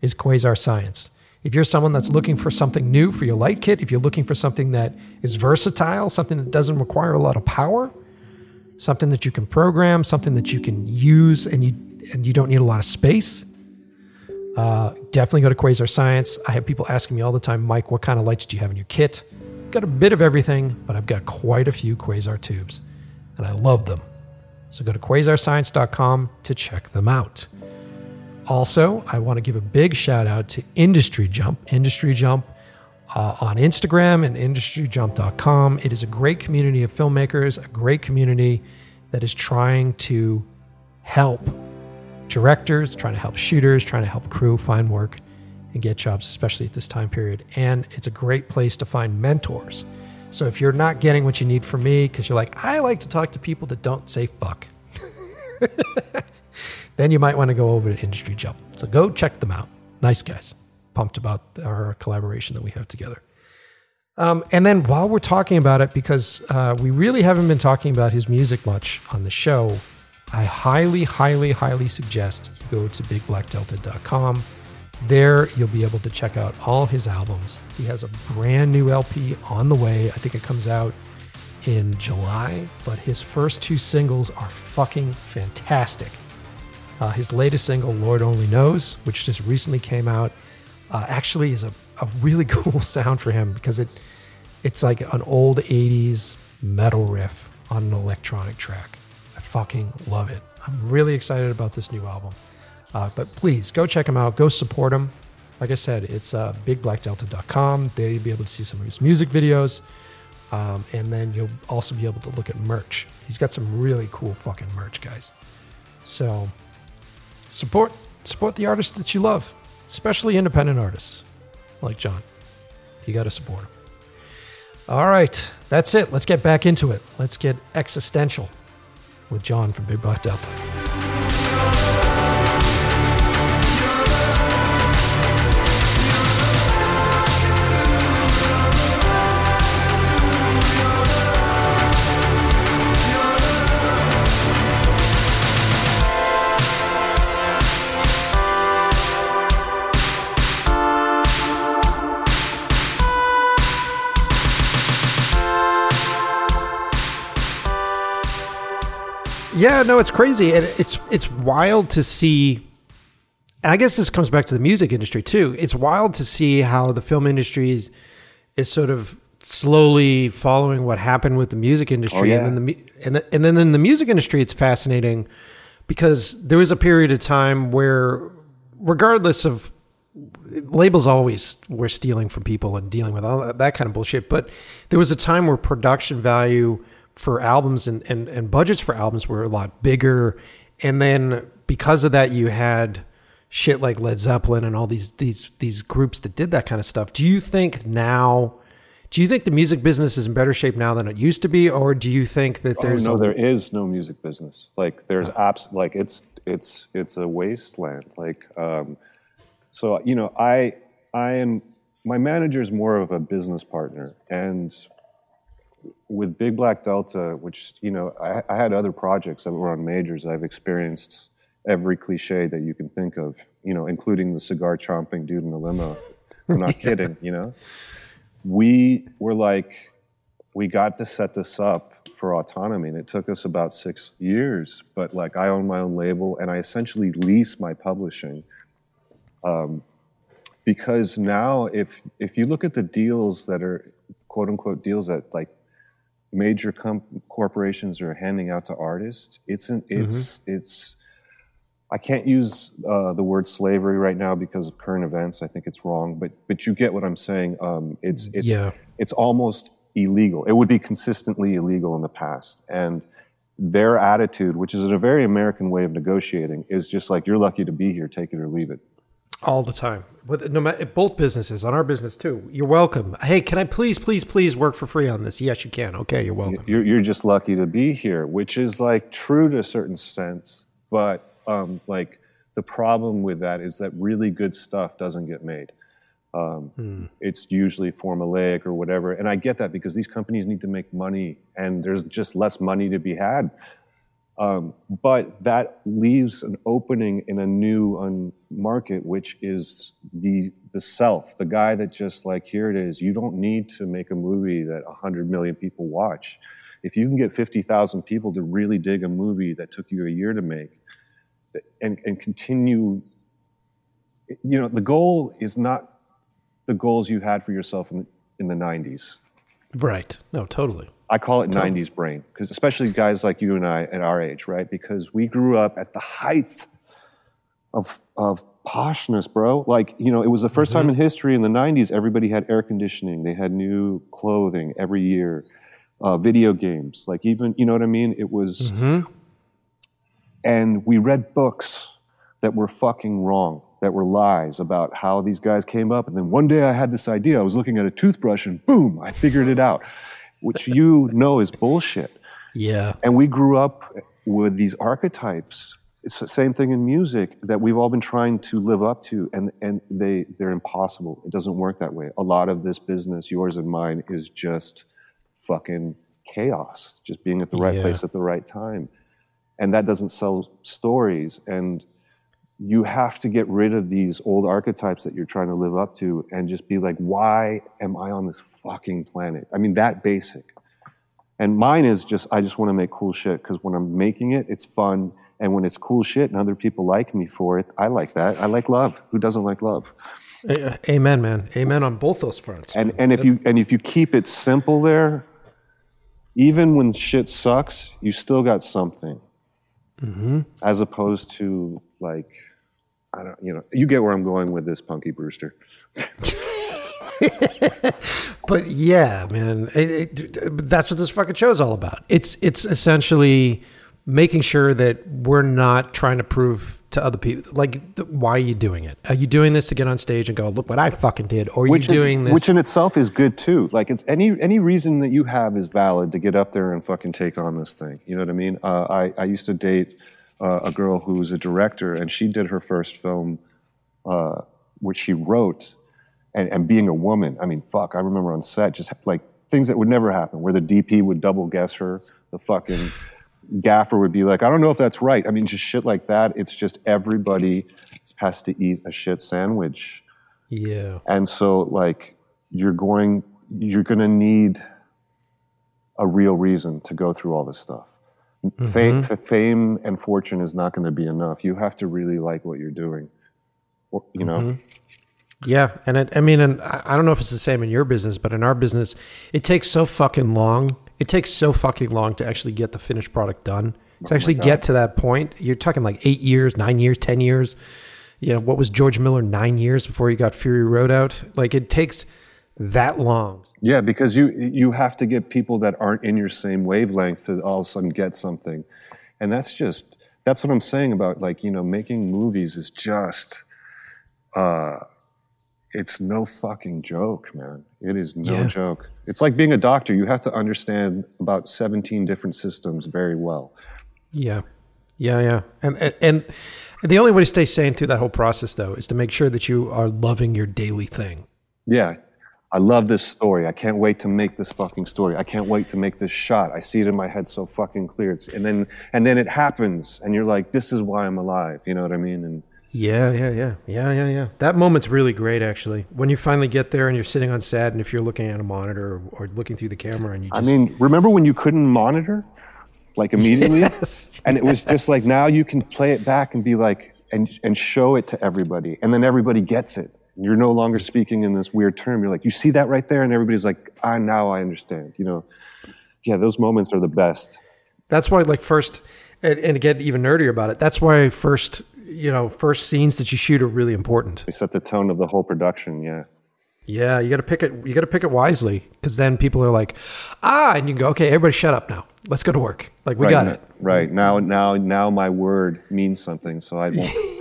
is Quasar Science. If you're someone that's looking for something new for your light kit, if you're looking for something that is versatile, something that doesn't require a lot of power, something that you can program, something that you can use and you and you don't need a lot of space, uh, definitely go to Quasar Science. I have people asking me all the time, Mike, what kind of lights do you have in your kit? Got a bit of everything, but I've got quite a few Quasar tubes, and I love them. So go to quasarscience.com to check them out. Also, I want to give a big shout out to Industry Jump. Industry Jump uh, on Instagram and industryjump.com. It is a great community of filmmakers, a great community that is trying to help directors, trying to help shooters, trying to help crew find work and get jobs, especially at this time period. And it's a great place to find mentors. So if you're not getting what you need from me, because you're like, I like to talk to people that don't say fuck, then you might want to go over to Industry Jump. So go check them out. Nice guys. Pumped about our collaboration that we have together. Um, and then while we're talking about it, because uh, we really haven't been talking about his music much on the show, I highly, highly, highly suggest you go to bigblackdelta.com. There, you'll be able to check out all his albums. He has a brand new LP on the way. I think it comes out in July, but his first two singles are fucking fantastic. Uh, his latest single, Lord Only Knows, which just recently came out, uh, actually is a, a really cool sound for him because it it's like an old 80s metal riff on an electronic track. I fucking love it. I'm really excited about this new album. Uh, but please go check him out. Go support him. Like I said, it's uh, bigblackdelta.com. There you'll be able to see some of his music videos. Um, and then you'll also be able to look at merch. He's got some really cool fucking merch, guys. So support support the artists that you love, especially independent artists like John. You got to support them. All right, that's it. Let's get back into it. Let's get existential with John from Big Black Delta. Yeah, no, it's crazy. And it's it's wild to see. And I guess this comes back to the music industry too. It's wild to see how the film industry is, is sort of slowly following what happened with the music industry, oh, yeah. and then the and, the, and then in the music industry, it's fascinating because there was a period of time where, regardless of labels always were stealing from people and dealing with all that, that kind of bullshit. But there was a time where production value for albums and, and, and budgets for albums were a lot bigger. And then because of that, you had shit like Led Zeppelin and all these these these groups that did that kind of stuff. Do you think now? Do you think the music business is in better shape now than it used to be, or do you think that Oh, there's no, a- there is no music business. Like there's apps. Like it's it's it's a wasteland. Like um, so you know I I am my manager is more of a business partner, and with Big Black Delta, which you know I, I had other projects that were on majors. I've experienced every cliche that you can think of. You know, including the cigar chomping dude in the limo. I'm not kidding. You know, we were like we got to set this up for autonomy and it took us about six years but like i own my own label and i essentially lease my publishing um, because now if if you look at the deals that are quote unquote deals that like major com- corporations are handing out to artists it's an, it's it's I can't use uh, the word slavery right now because of current events. I think it's wrong, but but you get what I'm saying. Um, it's it's Yeah. it's almost illegal. It would be consistently illegal in the past, and their attitude, which is a very American way of negotiating, is just like you're lucky to be here, take it or leave it. All the time with no matter both businesses on our business too. You're welcome. Hey, can I please, please, please work for free on this? Yes, you can. Okay, you're welcome. You're you're just lucky to be here, which is like true to a certain sense, but um, like the problem with that is that really good stuff doesn't get made. Um, It's usually formulaic or whatever, and I get that because these companies need to make money, and there's just less money to be had. Um, but that leaves an opening in a new um, market, which is the the self, the guy that just like here it is. You don't need to make a movie that hundred million people watch. If you can get fifty thousand people to really dig a movie that took you a year to make, and and continue, you know, the goal is not the goals you had for yourself in in the '90s. Right. No, totally. I call it 90s brain, because especially guys like you and I at our age, right? Because we grew up at the height of, of poshness, bro. Like, you know, it was the 1st time in history in the 90s, everybody had air conditioning, they had new clothing every year, uh, video games, like even, you know what I mean? It was, and we read books that were fucking wrong, that were lies about how these guys came up. And then one day I had this idea. I was looking at a toothbrush and boom, I figured it out, which you know is bullshit. Yeah. And we grew up with these archetypes. It's the same thing in music that we've all been trying to live up to, and, and they, they're impossible. It doesn't work that way. A lot of this business, yours and mine, is just fucking chaos. It's just being at the right Yeah. place at the right time. and that doesn't sell stories. And you have to get rid of these old archetypes that you're trying to live up to and just be like, why am I on this fucking planet? I mean, that basic. And mine is just, I just want to make cool shit because when I'm making it, it's fun. And when it's cool shit and other people like me for it, I like that. I like love. Who doesn't like love? Amen, man. Amen on both those fronts. And and if you and if you keep it simple there, even when shit sucks, you still got something. Mm-hmm. As opposed to like, I don't, you know, you get where I'm going with this, Punky Brewster. But yeah, man, it, it, that's what this fucking show is all about. It's it's essentially making sure that we're not trying to prove to other people like th- why are you doing it? Are you doing this to get on stage and go look what I fucking did, or are Which you is, doing this? which in itself is good too. Like it's any any reason that you have is valid to get up there and fucking take on this thing. You know what I mean? Uh, I I used to date uh, a girl who was a director, and she did her first film, uh, which she wrote, and and being a woman, I mean, fuck. I remember on set just like things that would never happen, where the DP would double guess her, the fucking gaffer would be like, I don't know if that's right. I mean, just shit like that. It's just everybody has to eat a shit sandwich. yeah, And so, like, you're going, you're going to need a real reason to go through all this stuff. Mm-hmm. Fame, f- fame and fortune is not going to be enough. You have to really like what you're doing. Or, you know, mm-hmm. yeah, and it, I mean, and I don't know if it's the same in your business, but in our business, it takes so fucking long. It takes so fucking long to actually get the finished product done. To actually get to that point, you're talking like eight years, nine years, ten years. You know, what was George Miller nine years before he got Fury Road out? Like it takes that long. yeah, because you you have to get people that aren't in your same wavelength to all of a sudden get something, and that's just that's what I'm saying about like you know making movies is just, uh, it's no fucking joke, man. It is no Yeah. joke. It's like being a doctor. You have to understand about 17 different systems very well. Yeah, yeah, yeah. And and, and the only way to stay sane through that whole process, though, is to make sure that you are loving your daily thing. Yeah. I love this story. I can't wait to make this fucking story. I can't wait to make this shot. I see it in my head so fucking clear. It's, and then and then it happens and you're like, this is why I'm alive. You know what I mean? And Yeah, yeah, yeah, yeah, yeah, yeah. That moment's really great, actually. When you finally get there and you're sitting on set, and if you're looking at a monitor or, or looking through the camera, and you just I mean, remember when you couldn't monitor? Like immediately? Yes, And it was just like now you can play it back and be like and and show it to everybody. And then everybody gets it. You're no longer speaking in this weird term. You're like, you see that right there? And everybody's like, ah, now I understand. You know. Yeah, those moments are the best. that's why, like, first, and, and to get even nerdier about it, that's why first, you know, first scenes that you shoot are really important. They set the tone of the whole production, yeah. Yeah, you got to pick it. You got to pick it wisely because then people are like, ah, and you go, okay, everybody, shut up now. Let's go to work. Like we right, got it. Right. Now now now my word means something, so I won't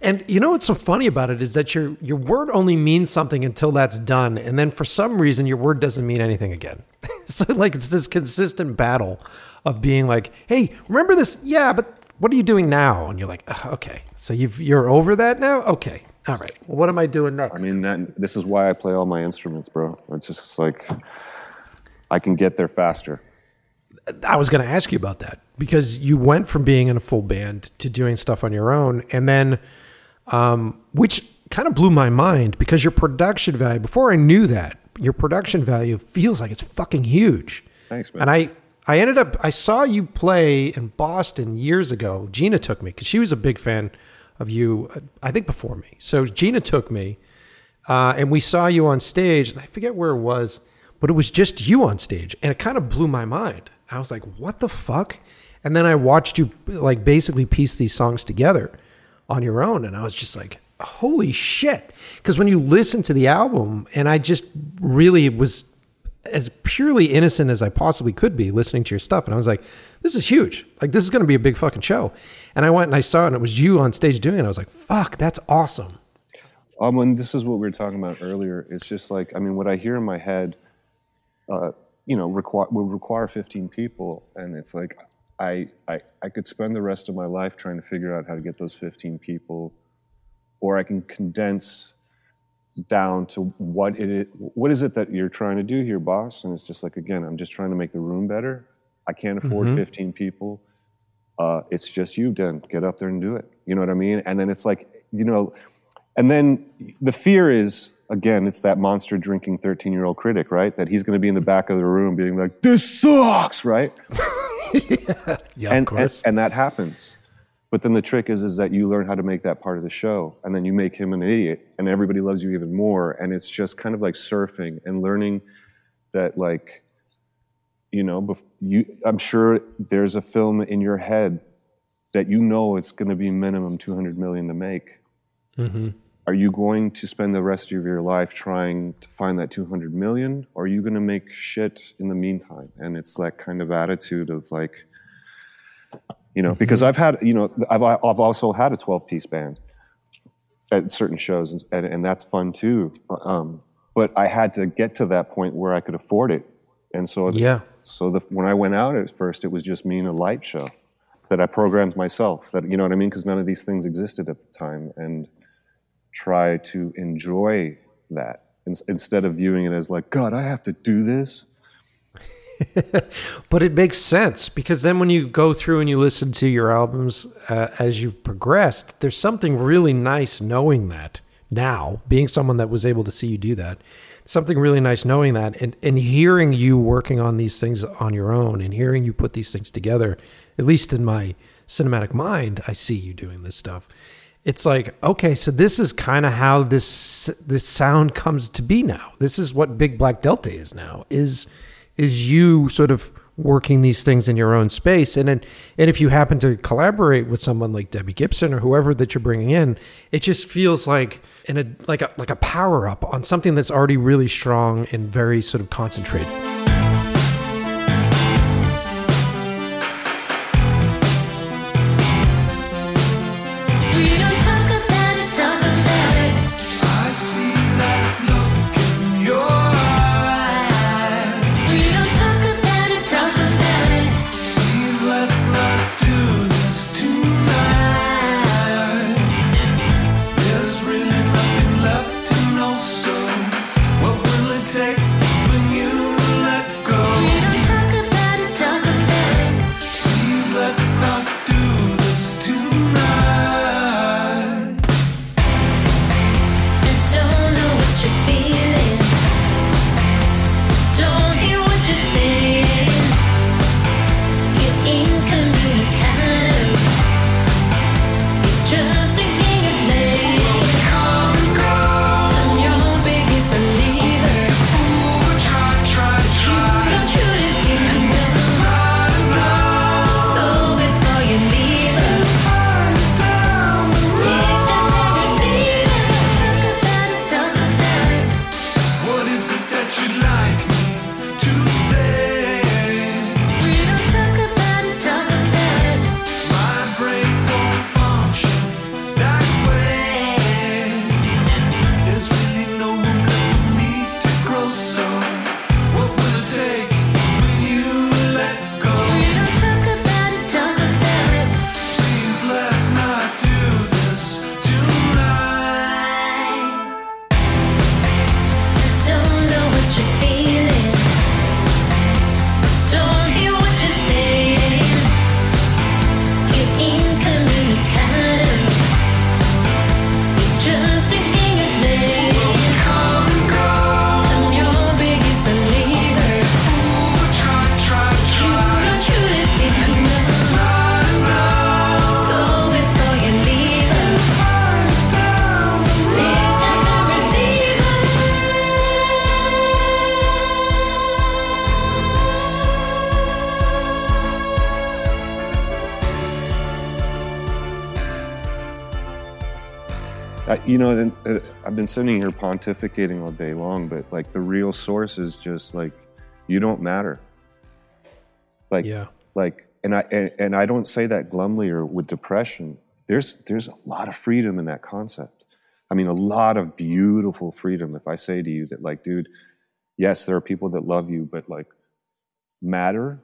And you know what's so funny about it is that your your word only means something until that's done, and then for some reason your word doesn't mean anything again. so like it's this consistent battle of being like, hey, remember this? Yeah, but what are you doing now? And you're like, "Ugh, okay, so you've you're over that now. Okay, all right. Well, what am I doing next? I mean that this is why I play all my instruments, bro. It's just like I can get there faster. I was going to ask you about that because you went from being in a full band to doing stuff on your own, and then, um, which kind of blew my mind because your production value. Before I knew that, your production value feels like it's fucking huge. Thanks, man. And I, I ended up, I saw you play in Boston years ago. Gina took me because she was a big fan of you. uh, I think before me. So Gina took me, uh, and we saw you on stage, and I forget where it was, but it was just you on stage, and it kind of blew my mind. I was like, "What the fuck?" And then I watched you like basically piece these songs together on your own, and I was just like, "Holy shit!" Because when you listen to the album, and I just really was as purely innocent as I possibly could be listening to your stuff, and I was like, "This is huge! Like this is going to be a big fucking show." And I went and I saw it, and it was you on stage doing it. I was like, "Fuck, that's awesome!" Um, and this is what we were talking about earlier. It's just like I mean, what I hear in my head, uh, you know, require would require 15 people, and it's like I, I I could spend the rest of my life trying to figure out how to get those 15 people, or I can condense down to what it is, what is it that you're trying to do here, boss? And it's just like again, I'm just trying to make the room better. I can't afford 15 people. Uh, it's just you, then get up there and do it. You know what I mean? And then it's like, you know, and then the fear is, again, it's that monster drinking 13 year old critic, right? That he's going to be in the back of the room being like, this sucks, right? Yeah, and, of course. And, and that happens. But then the trick is, is that you learn how to make that part of the show, and then you make him an idiot, and everybody loves you even more. And it's just kind of like surfing and learning that, like, you know, you. I'm sure there's a film in your head that you know is going to be minimum 200 million to make. Mm-hmm. Are you going to spend the rest of your life trying to find that 200 million, or are you going to make shit in the meantime? And it's that kind of attitude of like, you know, because I've had, you know, I've, I've also had a 12 piece band at certain shows, and, and, that's fun too. Um, but I had to get to that point where I could afford it. And so, Yeah. so the, when I went out at first, it was just me and a light show that I programmed myself. That you know what I mean? Because none of these things existed at the time, and try to enjoy that ins- instead of viewing it as like, God, I have to do this. But it makes sense because then when you go through and you listen to your albums uh, as you progressed, there's something really nice knowing that now, being someone that was able to see you do that. Something really nice knowing that and, and hearing you working on these things on your own and hearing you put these things together, at least in my cinematic mind, I see you doing this stuff. It's like, okay, so this is kind of how this this sound comes to be now. This is what Big Black Delta is now. Is is you sort of working these things in your own space. And then and if you happen to collaborate with someone like Debbie Gibson or whoever that you're bringing in it just feels like in a like a like a power up on something that's already really strong and very sort of concentrated you know, uh, I've been sitting here pontificating all day long, but like the real source is just like you don't matter. Like, Yeah. like, and I and, and I don't say that glumly or with depression. There's there's a lot of freedom in that concept. I mean, a lot of beautiful freedom. If I say to you that, like, dude, yes, there are people that love you, but like, matter,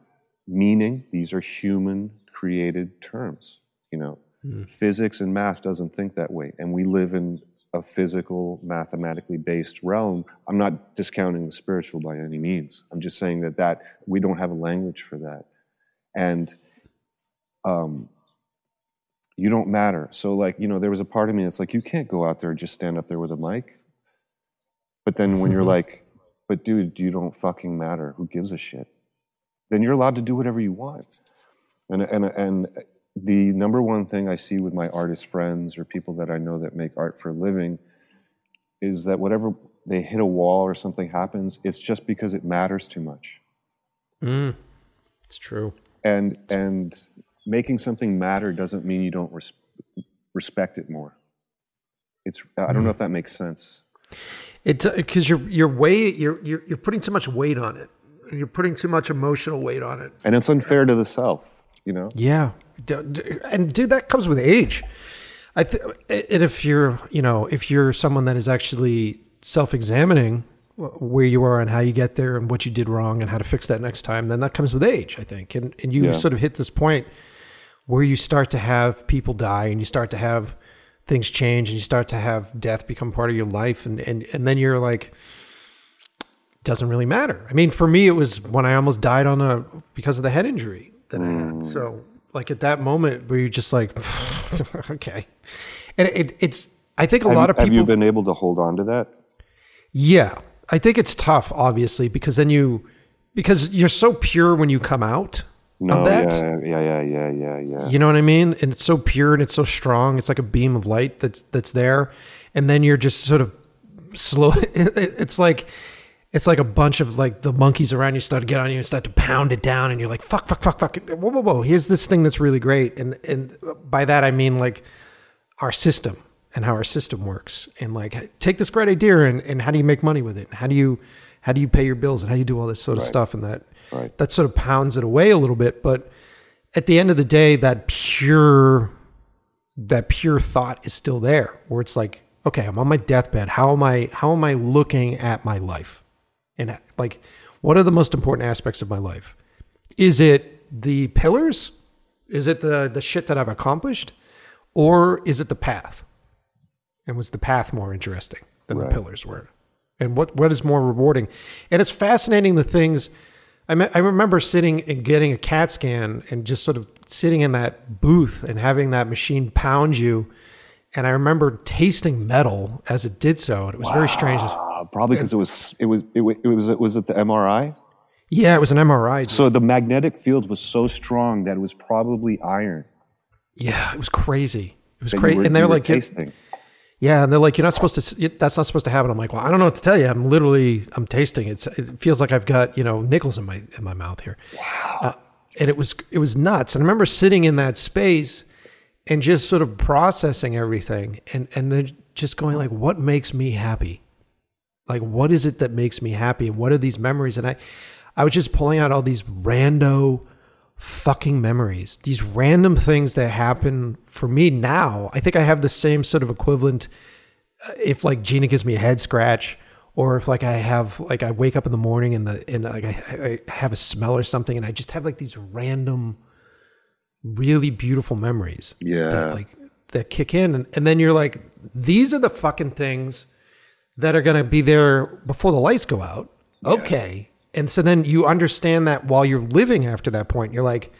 meaning, these are human created terms. You know, physics and math doesn't think that way and we live in a physical mathematically based realm i'm not discounting the spiritual by any means i'm just saying that that we don't have a language for that and um, you don't matter. So, like, you know, there was a part of me that's like, you can't go out there and just stand up there with a mic. But then when you're like, but dude, you don't fucking matter. Who gives a shit? Then you're allowed to do whatever you want. And and and the number one thing I see with my artist friends or people that I know that make art for a living is that whatever they hit a wall or something happens, it's just because it matters too much. Mm. It's true. And and making something matter doesn't mean you don't res- respect it more. It's I don't know if that makes sense. It because you're you're weight you're, you're you're putting too much weight on it. And you're putting too much emotional weight on it. And it's unfair to the self, you know. Yeah, and dude, that comes with age. I th- and if you're you know if you're someone that is actually self-examining where you are and how you get there and what you did wrong and how to fix that next time, then that comes with age, I think. And and you Yeah. sort of hit this point where you start to have people die and you start to have things change and you start to have death become part of your life and and and then you're like doesn't really matter. I mean, for me, it was when I almost died on a because of the head injury that I had. Mm. So, like at that moment, where you're just like, okay, and it, it's. I think a Have, lot of people. have you been able to hold on to that? yeah, I think it's tough, obviously, because then you, because you're so pure when you come out No, of that. yeah, yeah, yeah, yeah, yeah, yeah. You know what I mean? And it's so pure and it's so strong. It's like a beam of light that's that's there, and then you're just sort of slow. It's like it's like a bunch of like the monkeys around you start to get on you and start to pound it down, and you're like, fuck, fuck, fuck, fuck. Whoa, whoa, whoa. Here's this thing that's really great, and and by that I mean like our system and how our system works, and like take this great idea and and how do you make money with it? And how do you how do you pay your bills and how do you do all this sort of stuff and that Right. that sort of pounds it away a little bit, but at the end of the day, that pure that pure thought is still there, where it's like, okay, I'm on my deathbed. How am I? How am I looking at my life? And like, what are the most important aspects of my life? Is it the pillars? Is it the the shit that I've accomplished, or is it the path? And was the path more interesting than Right. the pillars were? And what what is more rewarding? And it's fascinating the things. I me- I remember sitting and getting a CAT scan and just sort of sitting in that booth and having that machine pound you. And I remember tasting metal as it did so, and it was very strange. Uh, probably because it was it was it, wa- it was it was it the MRI? Yeah, it was an MRI. So the magnetic field was so strong that it was probably iron. yeah, it was crazy. It was crazy. And they're like, tasting. Yeah, and they're like, you're not supposed to. That's not supposed to happen. I'm like, well, I don't know what to tell you. I'm literally, I'm tasting. It's, it feels like I've got you know nickels in my in my mouth here. Wow. Uh, and it was it was nuts. And I remember sitting in that space and just sort of processing everything, and and then just going like, what makes me happy? Like, what is it that makes me happy? And what are these memories? And I, I was just pulling out all these rando fucking memories, these random things that happen for me now. I think I have the same sort of equivalent uh, if like Gina gives me a head scratch or if like I have like I wake up in the morning and the and like I, I have a smell or something and I just have like these random really beautiful memories Yeah. that like that kick in and, and then you're like these are the fucking things that are going to be there before the lights go out. Okay. And so then you understand that while you're living after that point you're like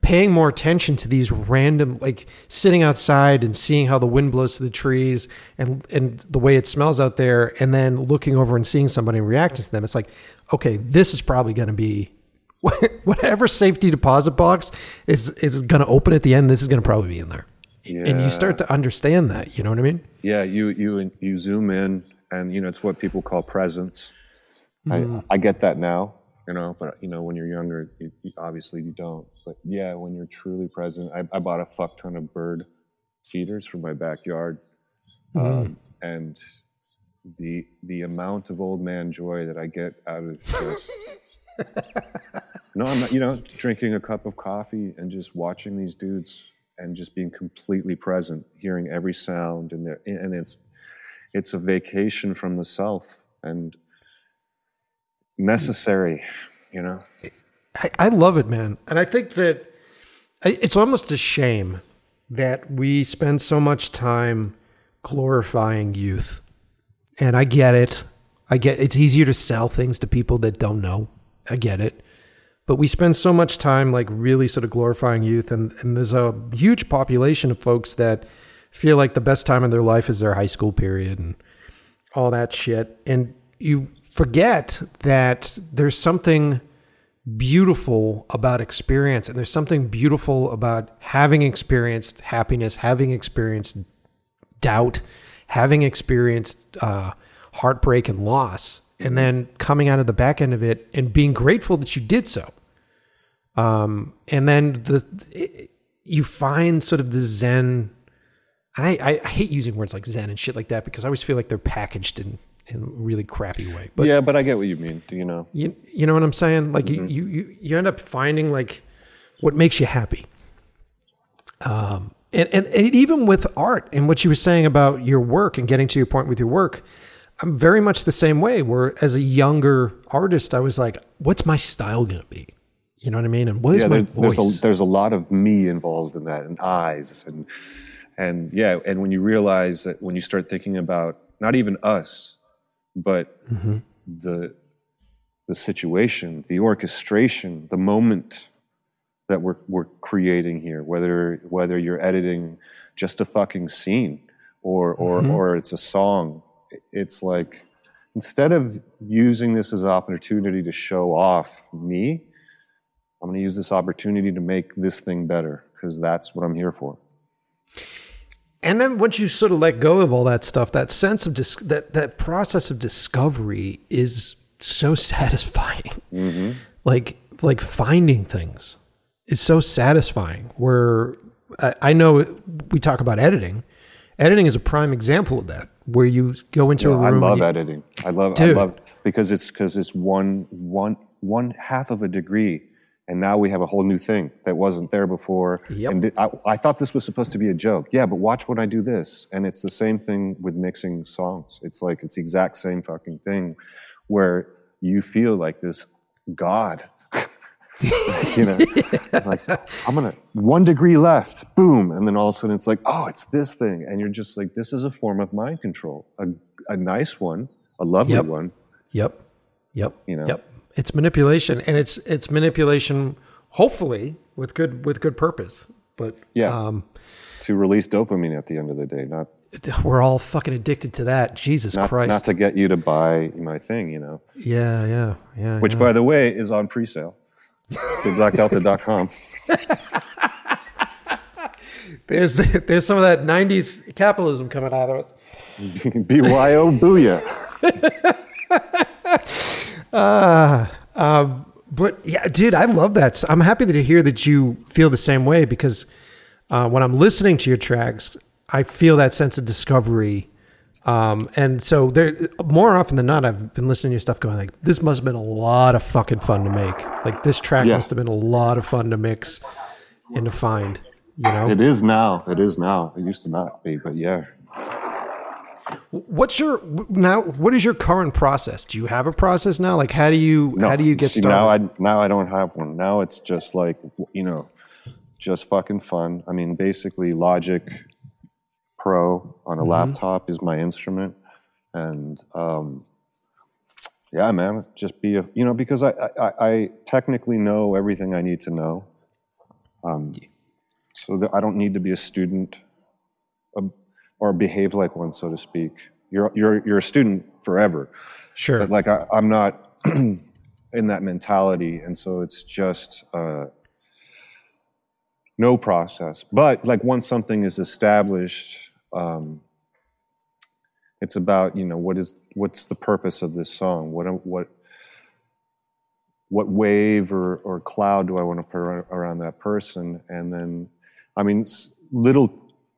paying more attention to these random like sitting outside and seeing how the wind blows to the trees and and the way it smells out there and then looking over and seeing somebody reacting to them. It's like okay this is probably going to be whatever safety deposit box is is going to open at the end this is going to probably be in there. And you start to understand that you know what i mean? Yeah, you you you zoom in, and you know it's what people call presence. Mm-hmm. I I get that now, you know, but you know when you're younger, you, you, obviously you don't. But yeah, when you're truly present, I, I bought a fuck ton of bird feeders for my backyard, Mm-hmm. um, and the the amount of old man joy that I get out of just. no, I'm not. You know, drinking a cup of coffee and just watching these dudes and just being completely present, hearing every sound, and and it's it's a vacation from the self and necessary. You know, I, I love it, man. And I think that it's almost a shame that we spend so much time glorifying youth. And I get it. I get it's easier to sell things to people that don't know. I get it. But but we spend so much time like really sort of glorifying youth, and and there's a huge population of folks that feel like the best time in their life is their high school period and all that shit, and you forget that there's something beautiful about experience and there's something beautiful about having experienced happiness having experienced doubt having experienced uh, heartbreak and loss and then coming out of the back end of it and being grateful that you did so. Um, and then the it, you find sort of the zen and I, I, hate using words like zen and shit like that because i always feel like they're packaged in in a really crappy way but yeah, but I get what you mean. Do You know, you, you know what I'm saying? Like Mm-hmm. you, you, you, end up finding like what makes you happy. Um, and, and, and even with art and what you were saying about your work and getting to your point with your work, I'm very much the same way. Where as a younger artist, I was like, what's my style going to be? You know what I mean? And what is yeah, my voice? there's a there's a lot of me involved in that, and eyes, and and yeah, and when you realize that when you start thinking about not even us, but Mm-hmm. the the situation, the orchestration, the moment that we're we're creating here, whether whether you're editing just a fucking scene or or Mm-hmm. or it's a song, it's like instead of using this as an opportunity to show off me, I'm going to use this opportunity to make this thing better because that's what I'm here for. And then once you sort of let go of all that stuff, that sense of dis- that that process of discovery is so satisfying. Mm-hmm. Like like finding things is so satisfying. Where I, I know we talk about editing. Editing is a prime example of that, where you go into a room. I love you- editing. I love Dude. I love because it's because it's one one one half of a degree, and now we have a whole new thing that wasn't there before. Yep. And I, I thought this was supposed to be a joke. Yeah, but watch when I do this, and it's the same thing with mixing songs. It's like it's the exact same fucking thing, where you feel like this god. you know, like I'm gonna one degree left, boom, and then all of a sudden it's like, oh, it's this thing, and you're just like, this is a form of mind control, a, a nice one, a lovely Yep. one. Yep. Yep. You know? Yep. It's manipulation, and it's it's manipulation. Hopefully, with good with good purpose. But Yeah. um, to release dopamine at the end of the day, not we're all fucking addicted to that. Jesus not, Christ. not to get you to buy my thing, you know. yeah, yeah, yeah. Which, yeah. by the way, is on pre-sale. BigBlackDelta.com. there's there's some of that '90s capitalism coming out of it. BYO Booyah. But yeah, dude, I love that. I'm happy to hear that you feel the same way because uh, when I'm listening to your tracks, I feel that sense of discovery. Um, and so there, more often than not, I've been listening to your stuff going like, this must have been a lot of fucking fun to make. Like this track Yeah. must have been a lot of fun to mix and to find, you know? It is now. It is now. It used to not be, but yeah. What's your, now, what is your current process? Do you have a process now? Like how do you, No, how do you get see, started? Now I now I don't have one. Now it's just like you know, just fucking fun. I mean, basically, Logic Pro on Mm-hmm. a laptop is my instrument, and um, yeah, man, just be a you know because I, I I technically know everything I need to know, um, so I don't need to be a student, um, or behave like one, so to speak. You're you're you're a student forever sure. but like I, I'm not in that mentality, and so it's just uh, no process. But like once something is established, um, it's about you know what is what's the purpose of this song? What what what wave or, or cloud do I want to put around that person? And then, I mean, little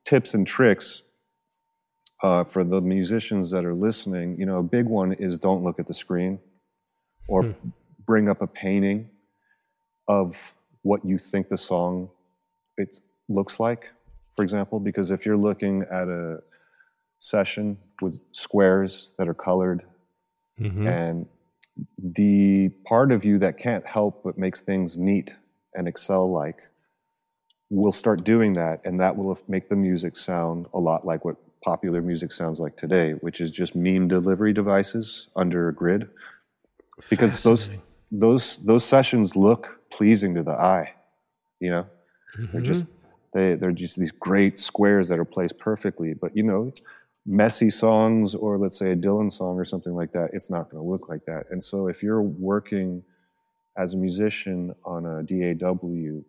tips and tricks uh, for the musicians that are listening, you know, a big one is don't look at the screen or bring up a painting of what you think the song it looks like, for example, because if you're looking at a session with squares that are colored and the part of you that can't help but makes things neat and excel like will start doing that and that will make the music sound a lot like what popular music sounds like today which is just meme delivery devices under a grid because those those those sessions look pleasing to the eye. You know, they're mm-hmm. just they they're just these great squares that are placed perfectly. But you know, messy songs or let's say a Dylan song or something like that, it's not going to look like that. And so if you're working as a musician on a DAW,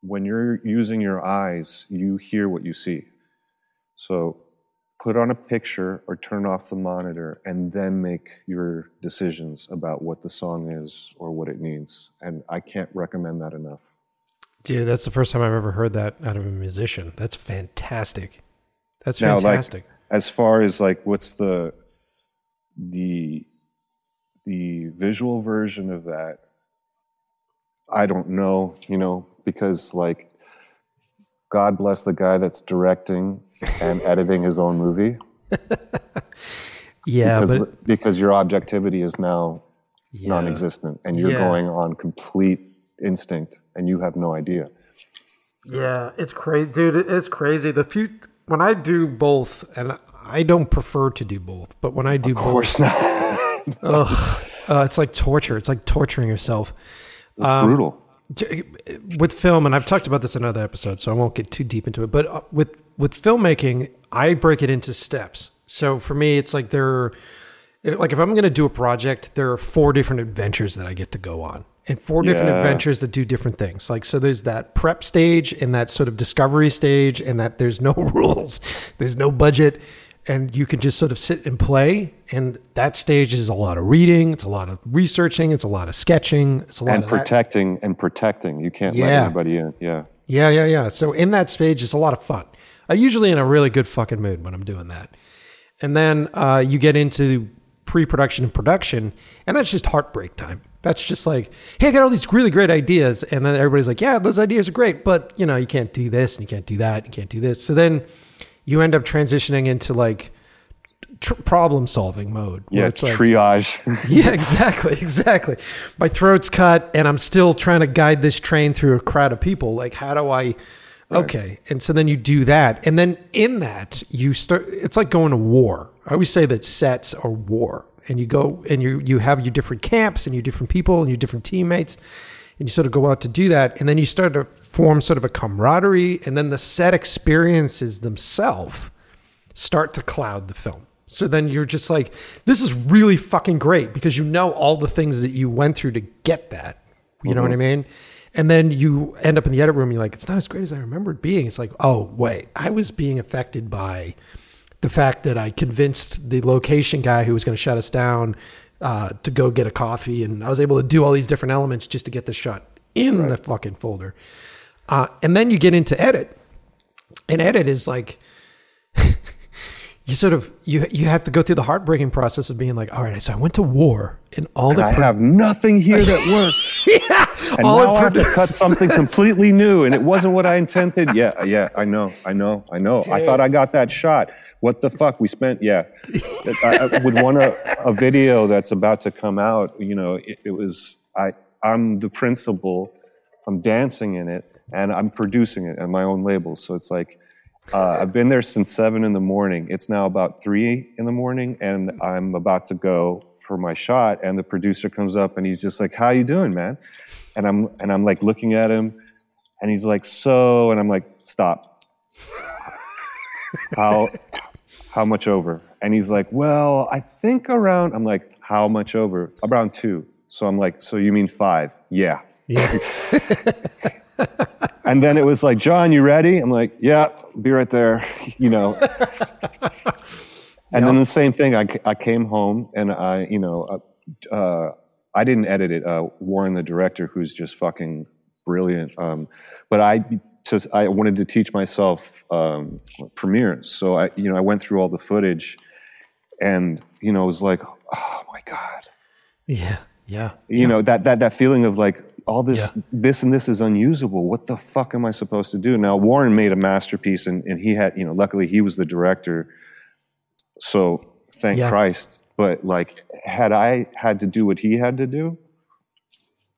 when you're using your eyes, you hear what you see. So put on a picture or turn off the monitor and then make your decisions about what the song is or what it needs. And I can't recommend that enough. Dude, that's the first time I've ever heard that out of a musician. That's fantastic. That's Now, like, fantastic. as far as like what's the the the visual version of that i don't know you know because like god bless the guy that's directing and editing his own movie yeah, because but because your objectivity is now yeah. non-existent and you're Yeah. going on complete instinct and you have no idea Yeah, it's crazy, dude. It's crazy. The few when I do both, and I don't prefer to do both, but when I do of course not both, ugh, uh, it's like torture. It's like torturing yourself it's Um, brutal with film. And I've talked about this in other episodes, so I won't get too deep into it. But uh, with with filmmaking, I break it into steps. So for me, it's like there, are, like if I'm going to do a project, there are four different adventures that I get to go on. And four different Yeah. adventures that do different things. Like so, there's that prep stage and that sort of discovery stage, and that there's no rules, there's no budget, and you can just sort of sit and play. And that stage is a lot of reading, it's a lot of researching, it's a lot of sketching, it's a lot and of that. protecting and protecting you can't let anybody in yeah Yeah, yeah, yeah. So in that stage, it's a lot of fun. I'm usually in a really good fucking mood when I'm doing that. And then uh, you get into pre-production and production, and that's just heartbreak time. That's just like, hey, I got all these really great ideas, and then everybody's like, yeah, those ideas are great, but you know, you can't do this, and you can't do that, and you can't do this. So then you end up transitioning into like tr- problem solving mode. where yeah it's like, triage yeah, exactly, exactly. My throat's cut, and I'm still trying to guide this train through a crowd of people. Like, how do I? Okay, and so then you do that, and then in that you start. It's like going to war. I always say that sets are war, and you go and you you have your different camps and your different people and your different teammates, and you sort of go out to do that, and then you start to form sort of a camaraderie, and then the set experiences themselves start to cloud the film. So then you're just like, this is really fucking great because you know all the things that you went through to get that. You know what I mm-hmm. mean? And then you end up in the edit room, you're like, it's not as great as I remembered being. It's like, oh, wait, I was being affected by the fact that I convinced the location guy who was going to shut us down uh, to go get a coffee. And I was able to do all these different elements just to get the shot in the fucking folder. Uh, and then you get into edit. And edit is like, you sort of you you have to go through the heartbreaking process of being like, all right, so I went to war and all the I pro- have nothing here that works. yeah, And all now I have to cut something completely new, and it wasn't what I intended. Yeah, yeah, I know, I know, I know. I thought I got that shot. What the fuck? We spent, yeah, I, I- with one a, a video that's about to come out. You know, it, it was I. I'm the principal. I'm dancing in it, and I'm producing it on my own label. So it's like. Uh, I've been there since seven in the morning. It's now about three in the morning, and I'm about to go for my shot. And the producer comes up, and he's just like, "How you doing, man?" And I'm and I'm like looking at him, and he's like, "So," and I'm like, "Stop. How how much over?" And he's like, "Well, I think around." I'm like, "How much over?" Around two. So I'm like, "So you mean five? Yeah." yeah. And then it was like, John, you ready? I'm like, yeah, be right there, you know. and then the same thing, I, I came home and I, you know, uh, uh, I didn't edit it. Uh, Warren, the director, who's just fucking brilliant. Um, but I, to, I wanted to teach myself um, Premiere. So I, you know, I went through all the footage and, you know, it was like, oh my God yeah, yeah, you know that that that feeling of like all this Yeah. this and this is unusable what the fuck am i supposed to do now warren made a masterpiece and, and he had you know luckily he was the director so thank Yeah. christ but like had i had to do what he had to do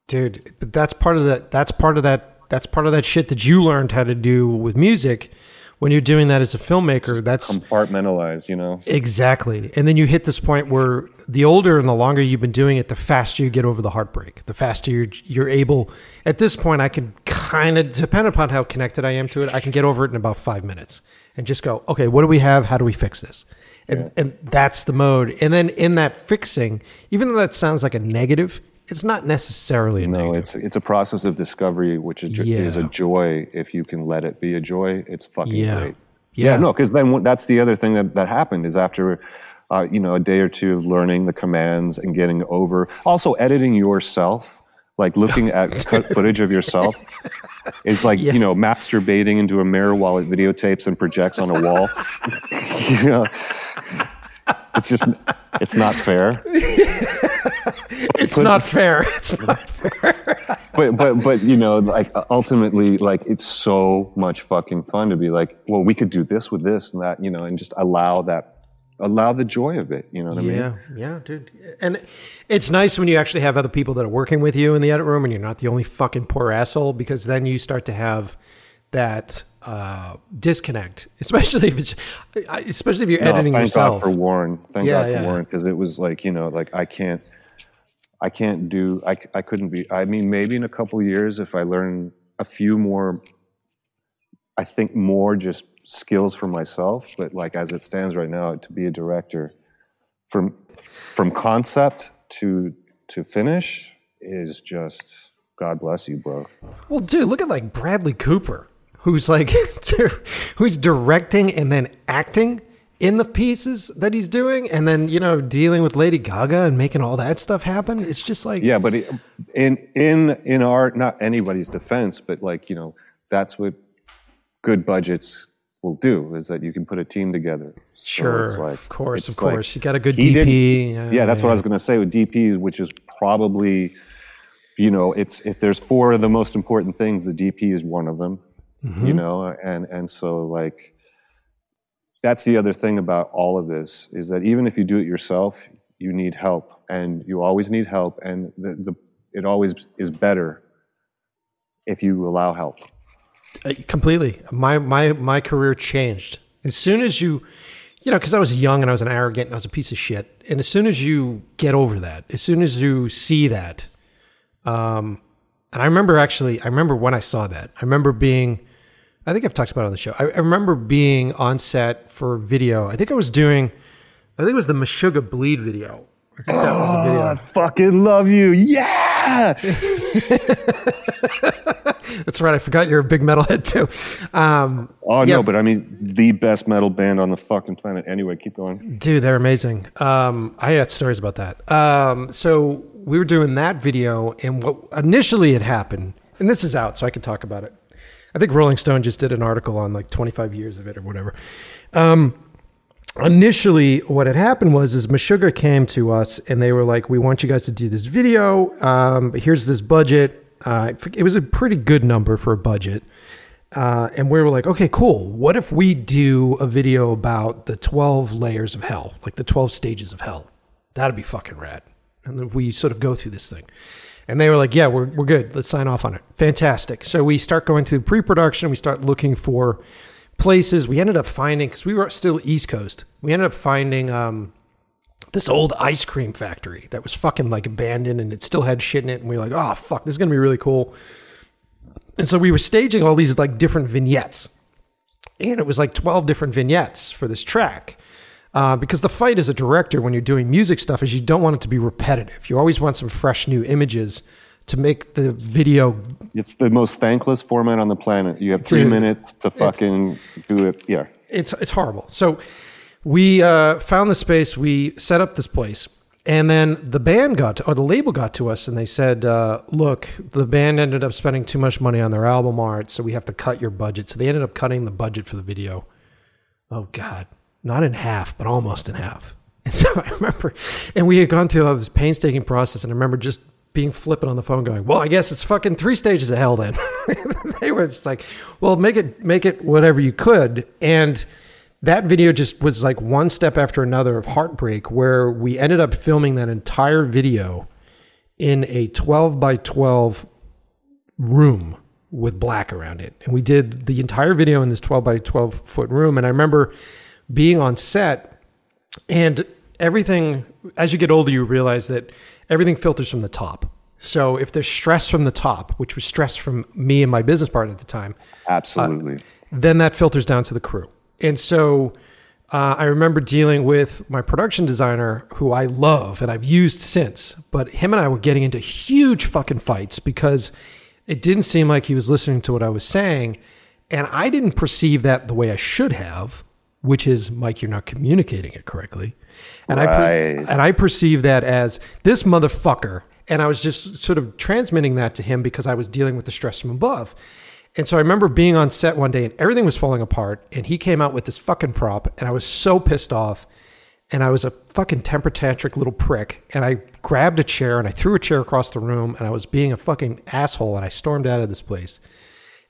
dude. But that's part of that. That's part of that. That's part of that shit that you learned how to do with music. when you're doing that as a filmmaker, that's Compartmentalized, you know. Exactly. And then you hit this point where the older and the longer you've been doing it, the faster you get over the heartbreak. The faster you're, you're able. At this point, I can kind of, depend upon how connected I am to it, I can get over it in about five minutes and just go, okay, what do we have? How do we fix this? And, and that's the mode. And then in that fixing, even though that sounds like a negative, it's not necessarily a No, negative. it's it's a process of discovery, which is, jo- is a joy. If you can let it be a joy, it's fucking Yeah. great. Yeah. Yeah, no, because then that's the other thing that, that happened is after, uh, you know, a day or two of learning the commands and getting over, also editing yourself, like looking at cut footage of yourself, is like you know masturbating into a mirror while it videotapes and projects on a wall. you know, it's just it's not fair. It's not fair. It's not fair. but but but you know like ultimately like it's so much fucking fun to be like well we could do this with this and that you know and just allow that allow the joy of it you know what i mean Yeah, yeah, dude. And it's nice when you actually have other people that are working with you in the edit room and you're not the only fucking poor asshole because then you start to have that uh, disconnect, especially if it's, especially if you're No, editing thank yourself. god for warren thank Yeah, god for yeah. warren because it was like you know like i can't i can't do I, I couldn't be i mean maybe in a couple years if i learn a few more i think more just skills for myself but like as it stands right now to be a director from from concept to to finish is just god bless you bro Well, dude, look at like Bradley Cooper, who's like, who's directing and then acting in the pieces that he's doing, and then you know dealing with Lady Gaga and making all that stuff happen. It's just like, yeah but it, in in in our not anybody's defense but like you know that's what good budgets will do is that you can put a team together So Sure, it's like- of course, of course. You got a good DP. yeah, Yeah, that's what. I was going to say with DP, which is probably, you know, it's if there's four of the most important things, the DP is one of them. Mm-hmm. You know, and and so like, that's the other thing about all of this is that even if you do it yourself, you need help, and you always need help, and the, the it always is better if you allow help. Uh, completely. My my my career changed as soon as you, you know, because I was young and I was an arrogant and I was a piece of shit. And as soon as you get over that, as soon as you see that, um, and I remember actually, I remember when I saw that. I remember being, I think I've talked about it on the show. I, I remember being on set for video. I think I was doing, I think it was the Meshuggah Bleed video. I think that was the video. I fucking love you, yeah. That's right. I forgot you're a big metalhead too. Um, Oh Yeah. no, but I mean the best metal band on the fucking planet. Anyway, keep going. Dude, they're amazing. Um, I had stories about that. Um, so we were doing that video, and what initially had happened, and this is out, so I can talk about it. I think Rolling Stone just did an article on like 25 years of it or whatever. Um, initially, what had happened was is Meshuggah came to us, and they were like, "We want you guys to do this video. Um, here's this budget. Uh, it was a pretty good number for a budget." Uh, and we were like, okay, cool. What if we do a video about the 12 layers of hell, like the 12 stages of hell? That'd be fucking rad. And we sort of go through this thing. And they were like, yeah, we're, we're good. Let's sign off on it. Fantastic. So we start going through pre production. We start looking for places. We ended up finding, because we were still East Coast, we ended up finding um, this old ice cream factory that was fucking like abandoned and it still had shit in it. And we were like, oh, fuck, this is going to be really cool. And so we were staging all these like different vignettes. And it was like 12 different vignettes for this track. Uh, because the fight as a director when you're doing music stuff is you don't want it to be repetitive. You always want some fresh new images to make the video. It's the most thankless format on the planet. You have three Dude, minutes to fucking do it. Yeah. It's it's horrible. So we uh, found the space. We set up this place, and then the band got to, or the label got to us, and they said, uh, "Look, the band ended up spending too much money on their album art, so we have to cut your budget." So they ended up cutting the budget for the video. Oh God, not in half, but almost in half. And so I remember, and we had gone through all this painstaking process, and I remember just being flippant on the phone, going, "Well, I guess it's fucking three stages of hell." Then they were just like, "Well, make it make it whatever you could," and that video just was like one step after another of heartbreak, where we ended up filming that entire video in a twelve by twelve room with black around it. And we did the entire video in this 12 by 12 foot room. And I remember being on set and everything, as you get older, you realize that everything filters from the top. So if there's stress from the top, which was stress from me and my business partner at the time, Absolutely. then that filters down to the crew. And so uh, I remember dealing with my production designer, who I love and I've used since, but him and I were getting into huge fucking fights because it didn't seem like he was listening to what I was saying. And I didn't perceive that the way I should have, which is, Mike, you're not communicating it correctly. And I per- and I perceived that as this motherfucker. And I was just sort of transmitting that to him because I was dealing with the stress from above. And so I remember being on set one day and everything was falling apart. And he came out with this fucking prop. And I was so pissed off. And I was a fucking temper tantric little prick. And I grabbed a chair and I threw a chair across the room. And I was being a fucking asshole. And I stormed out of this place.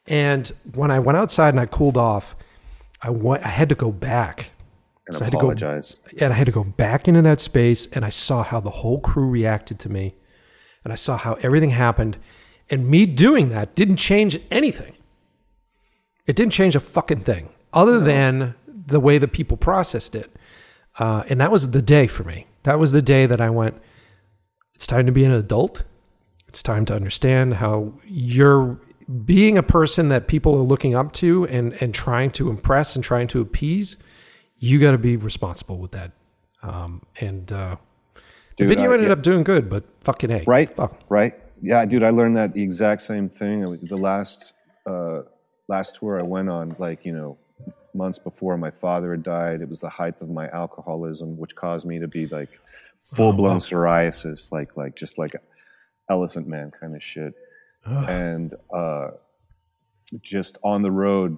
And when I went outside and I cooled off, I went, I had to go back. and So I had to go- apologize. And I had to go back into that space and I saw how the whole crew reacted to me. And I saw how everything happened. And me doing that didn't change anything. It didn't change a fucking thing other than the way that people processed it. Uh, and that was the day for me. That was the day that I went, it's time to be an adult. It's time to understand how you're being a person that people are looking up to and, and trying to impress and trying to appease. You got to be responsible with that. Um, and uh, the video I- ended yeah. up doing good, but fucking A. Right? Fuck. Right? Yeah, dude, I learned that the exact same thing. It was the last uh, last tour I went on, like, you know, months before my father had died. It was the height of my alcoholism, which caused me to be like full blown psoriasis, like like just like elephant man kind of shit. And uh, just on the road,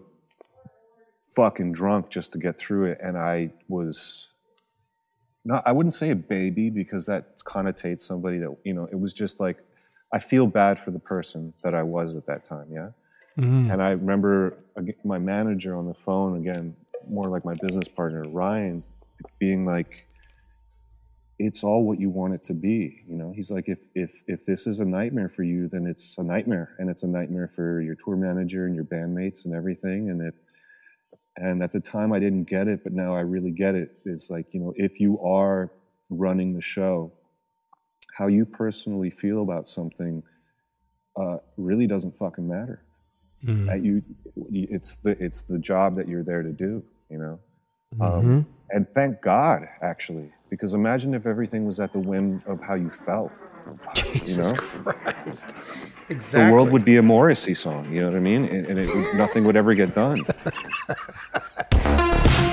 fucking drunk just to get through it. And I was not I wouldn't say a baby because that connotates somebody that you know it was just like I feel bad for the person that I was at that time yeah Mm. and I remember my manager on the phone again more like my business partner Ryan being like it's all what you want it to be you know? He's like if if if this is a nightmare for you then it's a nightmare and it's a nightmare for your tour manager and your bandmates and everything and if and at the time i didn't get it but now i really get it it's like you know if you are running the show how you personally feel about something uh, really doesn't fucking matter. Mm. You it's the it's the job that you're there to do you know Mhm. um, and thank god actually because imagine if everything was at the whim of how you felt Jesus you know Christ. Exactly. The world would be a morrissey song you know what i mean and, and it, nothing would ever get done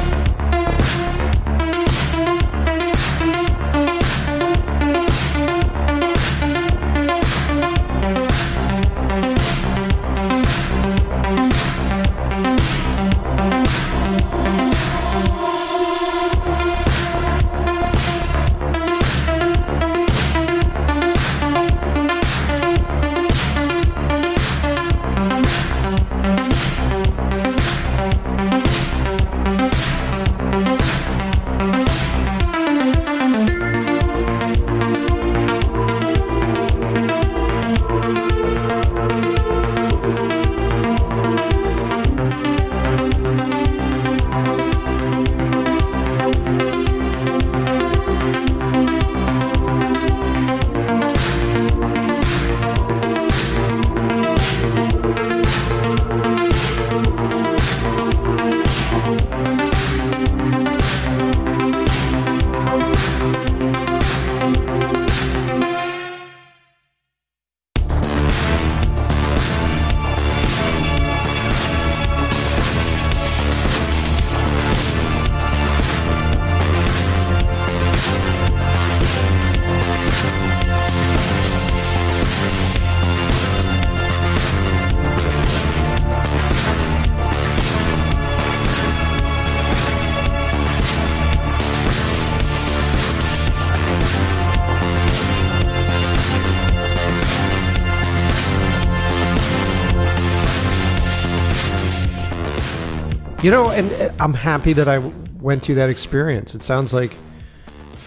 You know, and uh, I'm happy that I went through that experience. It sounds like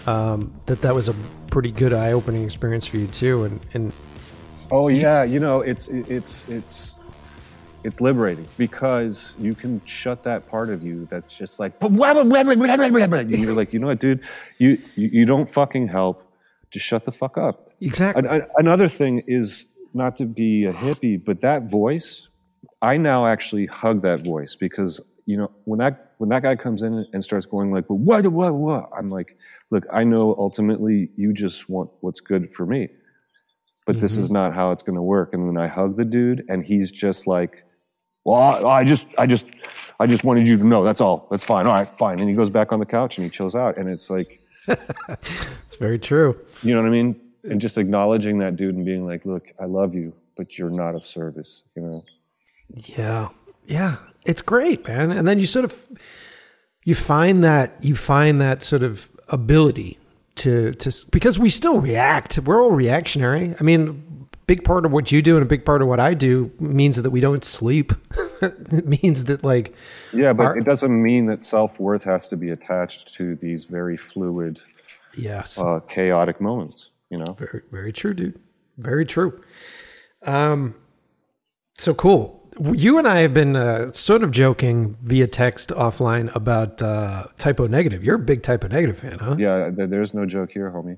um, that that was a pretty good eye-opening experience for you too. And and Oh yeah, you know it's it's it's it's liberating because you can shut that part of you that's just like you're like you know what dude you you, you don't fucking help just shut the fuck up Exactly. an- an- another thing is not to be a hippie, but that voice, I now actually hug that voice because you know when that when that guy comes in and starts going like, "But what, what, what?" I'm like, "Look, I know ultimately you just want what's good for me, but this is mm-hmm. not how it's going to work." And then I hug the dude, and he's just like, "Well, I, I just, I just, I just wanted you to know. That's all. That's fine. All right, fine." And he goes back on the couch and he chills out, and it's like. It's very true. You know what I mean? And just acknowledging that dude and being like, look, I love you, but you're not of service, you know? Yeah. Yeah. It's great, man. And then you sort of you find that you find that sort of ability to to because we still react. We're all reactionary. I mean, big part of what you do and a big part of what I do means that we don't sleep. it means that like Yeah, but Our- it doesn't mean that self worth has to be attached to these very fluid, yes. uh, chaotic moments, you know? Very, very true, dude. Very true. Um, so cool. You and I have been uh, sort of joking via text offline about uh, Type O Negative. You're a big Type O Negative fan, huh? Yeah, there's no joke here, homie.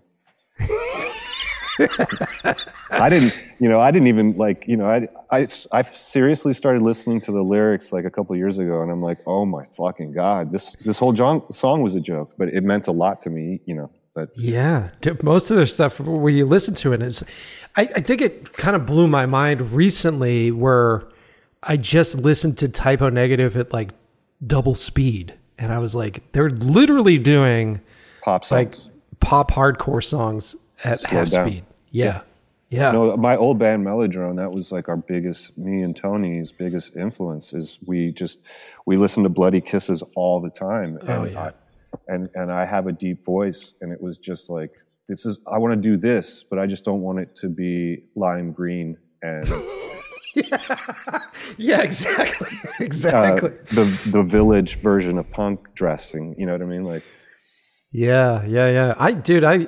I didn't, you know, I didn't even like, you know, I, I, I seriously started listening to the lyrics like a couple years ago, and I'm like, oh my fucking god, this this whole song was a joke, but it meant a lot to me, you know. But Yeah, most of their stuff where you listen to it, it's, I, I think it kind of blew my mind recently where I just listened to Type O Negative at like double speed, and I was like, they're literally doing pop songs. like pop hardcore songs at Slow half down. speed. Yeah, yeah, No, my old band Mellowdrone, that was like our biggest, me and Tony's biggest influence is we just, we listen to Bloody Kisses all the time. Oh, and, Oh, yeah. I, and, and I have a deep voice and it was just like, this is, I want to do this, but I just don't want it to be lime green and yeah, yeah, exactly, uh, exactly. the, the village version of punk dressing. You know what I mean? Like, Yeah, yeah, yeah. I, dude, I,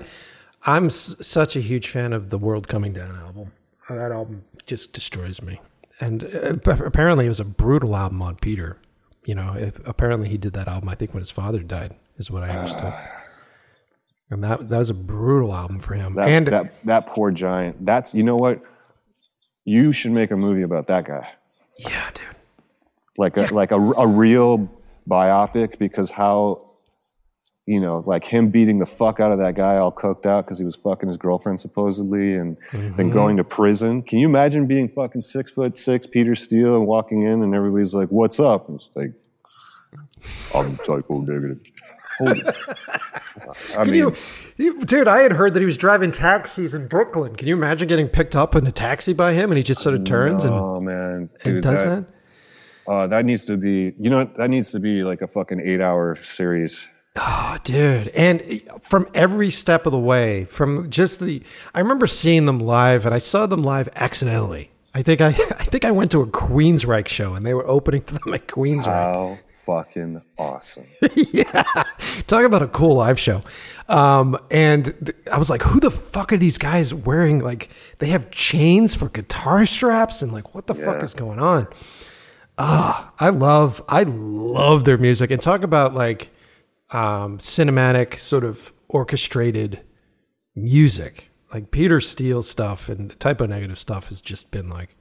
I'm s- such a huge fan of the World Coming Down album. That album just destroys me. And uh, apparently, it was a brutal album on Peter. You know, it, apparently he did that album. I think when his father died, is what I understood. And that that was a brutal album for him. that, and that, that poor giant, that's, you know what? You should make a movie about that guy. yeah, dude. like a like a, a real biopic because how you know like him beating the fuck out of that guy all coked out because he was fucking his girlfriend supposedly and then mm-hmm. going to prison. Can you imagine being fucking six foot six peter steele and walking in and everybody's like what's up? And it's like i'm Type O Negative I mean, you, you, dude? I had heard that he was driving taxis in Brooklyn. Can you imagine getting picked up in a taxi by him, and he just sort of turns and, oh man, and does that, that? Uh, that needs to be, you know, that needs to be like a fucking eight-hour series. Oh, dude. And from every step of the way, from just the I remember seeing them live and I saw them live accidentally. I think I I think I went to a Queensryche show and they were opening for them at Queensryche. How fucking awesome! yeah. Talk about a cool live show. Um, and th- I was like, who the fuck are these guys wearing? Like, they have chains for guitar straps and like, what the fuck is going on? Ah, I love, I love their music. And talk about like um, cinematic, sort of orchestrated music. Like Peter Steele stuff and Type O Negative stuff has just been like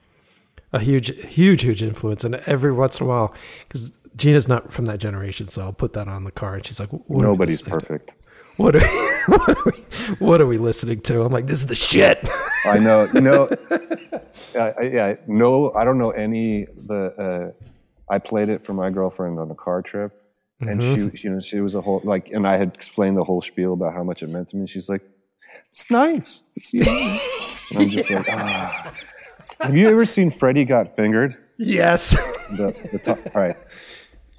a huge, huge, huge influence. And every once in a while, because Gina's not from that generation, so I'll put that on the car, and she's like, Nobody's perfect. What are, what, are we, what are we listening to? I'm like, this is the shit. I know. You know. I, I- yeah. No, I don't know any. The uh, I played it for my girlfriend on a car trip, and Mm-hmm. she, you know, she was a whole like, and I had explained the whole spiel about how much it meant to me. She's like, "It's nice." It's. I'm just like, ah. Have you ever seen Freddy Got Fingered? yes. The, the top, all right.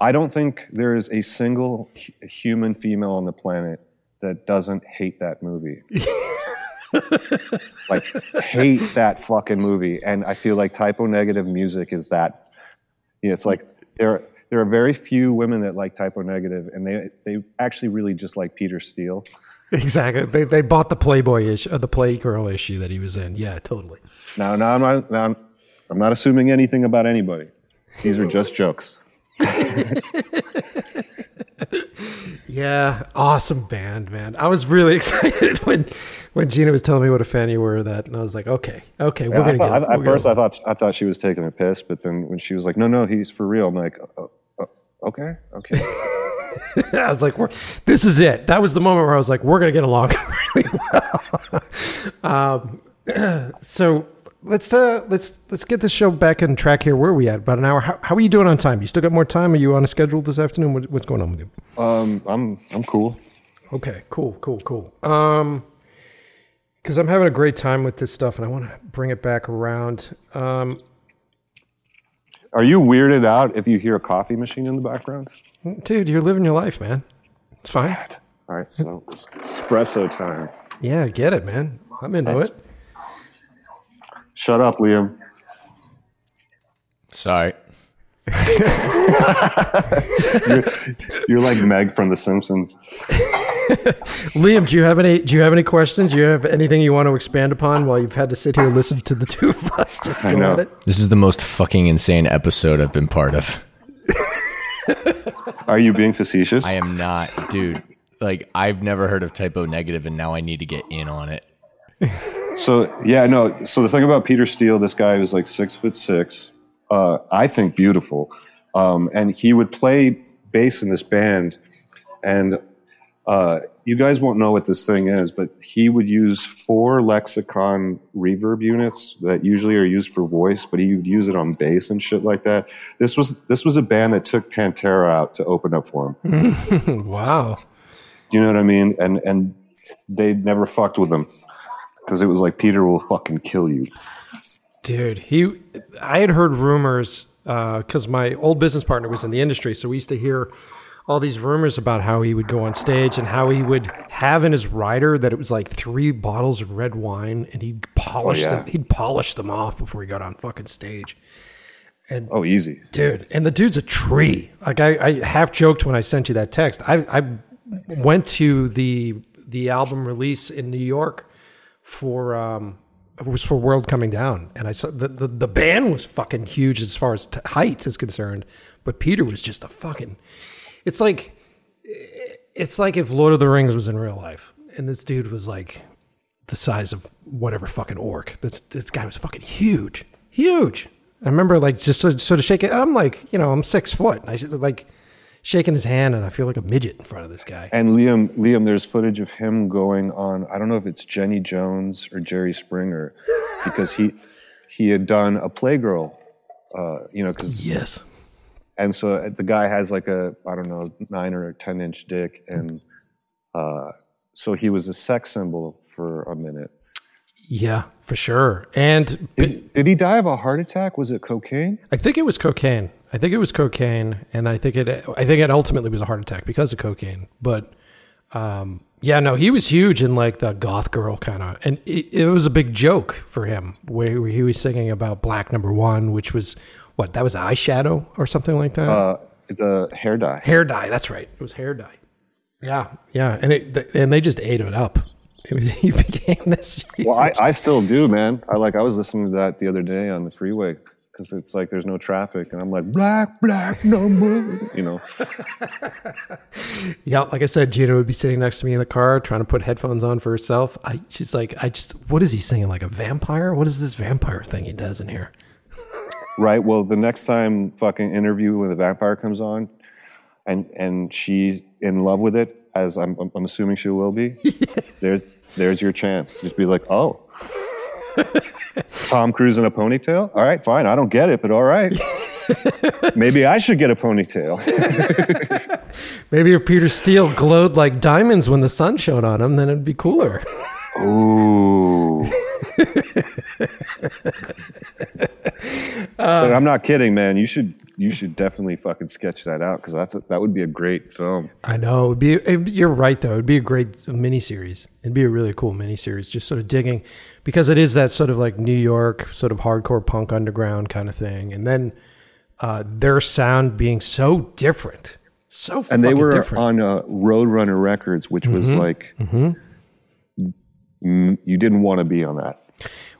I don't think there is a single hu- human female on the planet that doesn't hate that movie. like hate that fucking movie. And I feel like Type O Negative music is that. You know, it's like there there are very few women that like Type O Negative, and they they actually really just like Peter Steele. exactly. They, they bought the Playboy issue, uh, or the Playgirl issue that he was in. Yeah, totally. Now, now I'm not now I'm, I'm not assuming anything about anybody, These are just jokes. Yeah, awesome band, man. I was really excited when when Gina was telling me what a fan you were of that, and I was like, okay, okay, we're gonna thought, get. I- at first, I thought I thought she was taking a piss, but then when she was like, "No, no, he's for real," I'm like, uh, uh, "Okay, okay." I was like, we're, this is it. That was the moment where I was like, we're gonna get along really well. um, so let's uh, let's let's get this show back on track here. Where are we at? About an hour. How, how are you doing on time? You still got more time? Are you on a schedule this afternoon? What, what's going on with you? um, I'm I'm cool. Okay, cool, cool, cool. Um, because I'm having a great time with this stuff, and I want to bring it back around. Um, Are you weirded out if you hear a coffee machine in the background? dude, you're living your life, man. It's fine. All right, so espresso time. Yeah, get it, man. I'm into it. Shut up, Liam. Sorry. You're like Meg from The Simpsons. Liam, do you have any? Do you have any questions? Do you have anything you want to expand upon while you've had to sit here and listen to the two of us just I go at it? This is the most fucking insane episode I've been part of. Are you being facetious? I am not, dude. Like I've never heard of Type O Negative, and now I need to get in on it. So yeah, no. So the thing about Peter Steele, this guy was like six foot six. Uh, I think beautiful, um, and he would play bass in this band. And uh, you guys won't know what this thing is, but he would use four lexicon reverb units that usually are used for voice, but he would use it on bass and shit like that. This was this was a band that took Pantera out to open up for him. Wow. You know what I mean? And and they never fucked with him because it was like Peter will fucking kill you. Dude, he. I had heard rumors uh, because my old business partner was in the industry, so we used to hear all these rumors about how he would go on stage and how he would have in his rider that it was like three bottles of red wine, and he'd polish oh, yeah. them. He'd polish them off before he got on fucking stage. And oh, easy. dude and the dude's a tree like i, I half joked when i sent you that text i, I went to the the album release in new york for um it was for world coming down and i saw the, the, the band was fucking huge as far as t- height is concerned but peter was just a fucking it's like it's like if lord of the rings was in real life and this dude was like the size of whatever fucking orc. This this guy was fucking huge, huge. I remember like just sort of, sort of shaking. I'm like, you know, I'm six foot. And I like shaking his hand, and I feel like a midget in front of this guy. And Liam, Liam, there's footage of him going on. I don't know if it's Jenny Jones or Jerry Springer, because he he had done a Playgirl, uh, you know, because Yes. and so the guy has like a I don't know nine or ten inch dick, and uh, so he was a sex symbol for a minute. Yeah, for sure. And Did, did he die of a heart attack? Was it cocaine? I think it was cocaine. I think it was cocaine, and I think it. I think it ultimately was a heart attack because of cocaine. But um, yeah, no, he was huge in like the goth girl kind of, and it, it was a big joke for him where, he was singing about Black Number One, which was what that was eyeshadow or something like that. Uh, the hair dye. hair dye. That's right. It was hair dye. Yeah, yeah, and it and they just ate it up. It was, he became this. Well, I, I still do, man. I like I was listening to that the other day on the freeway because it's like there's no traffic, and I'm like black, black number, you know. Yeah, like I said, Gina would be sitting next to me in the car trying to put headphones on for herself. I she's like, I just what is he singing like a vampire? What is this vampire thing he does in here? Right. Well, the next time fucking interview when the vampire comes on, and and she's in love with it, as I'm I'm assuming she will be. there's there's your chance. Just be like, oh, Tom Cruise in a ponytail. All right, fine. I don't get it, but all right. Maybe I should get a ponytail. Maybe if Peter Steele glowed like diamonds when the sun shone on him, then it'd be cooler. Ooh. Um, but I'm not kidding, man. You should you should definitely fucking sketch that out because that's a, that would be a great film. I know. It'd be, it, you're right, though. It'd be a great miniseries. It'd be a really cool miniseries, just sort of digging, because it is that sort of like New York, sort of hardcore punk underground kind of thing. And then uh, their sound being so different. So and they were different. on uh, Roadrunner Records, which was like mm, you didn't want to be on that.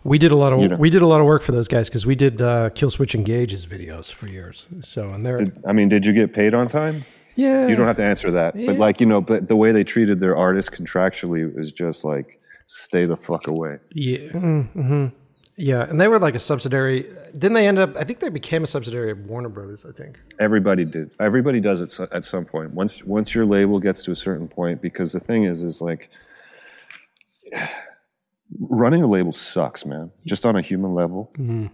We did a lot of You know. we did a lot of work for those guys because we did uh, Killswitch Engage's videos for years. So and they're Did, I mean, did you get paid on time? yeah. You don't have to answer that. But like, you know, but the way they treated their artists contractually was just like, stay the fuck away. Yeah. hmm Yeah, and they were like a subsidiary. Then they ended up. I think they became a subsidiary of Warner Brothers. I think. Everybody did. Everybody does it at some point. Once once your label gets to a certain point, because the thing is, is like running a label sucks, man. Just on a human level, mm-hmm.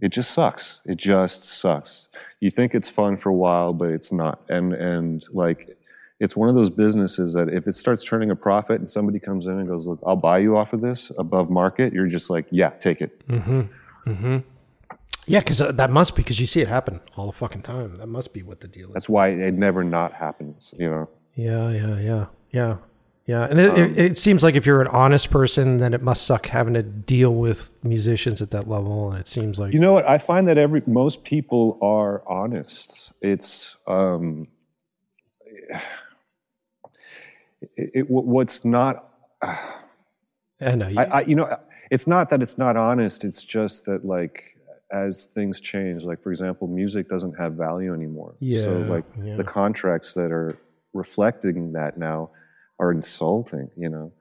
it just sucks. It just sucks. You think it's fun for a while, but it's not. And and like, it's one of those businesses that if it starts turning a profit and somebody comes in and goes, "Look, I'll buy you off of this above market," you're just like, "Yeah, take it." Mm-hmm. Mm-hmm. Yeah, because uh, that must be because you see it happen all the fucking time. That must be what the deal is. That's why it never not happens. You know. Yeah, yeah, yeah, yeah, yeah. And it, it, it seems like if you're an honest person, then it must suck having to deal with musicians at that level. And it seems like You know what? I find that every most people are honest. It's um, it, it, what's not. I know. You, I, I you know, it's not that it's not honest. It's just that like as things change, like for example, music doesn't have value anymore. Yeah, So like yeah. the contracts that are reflecting that now are insulting. You know.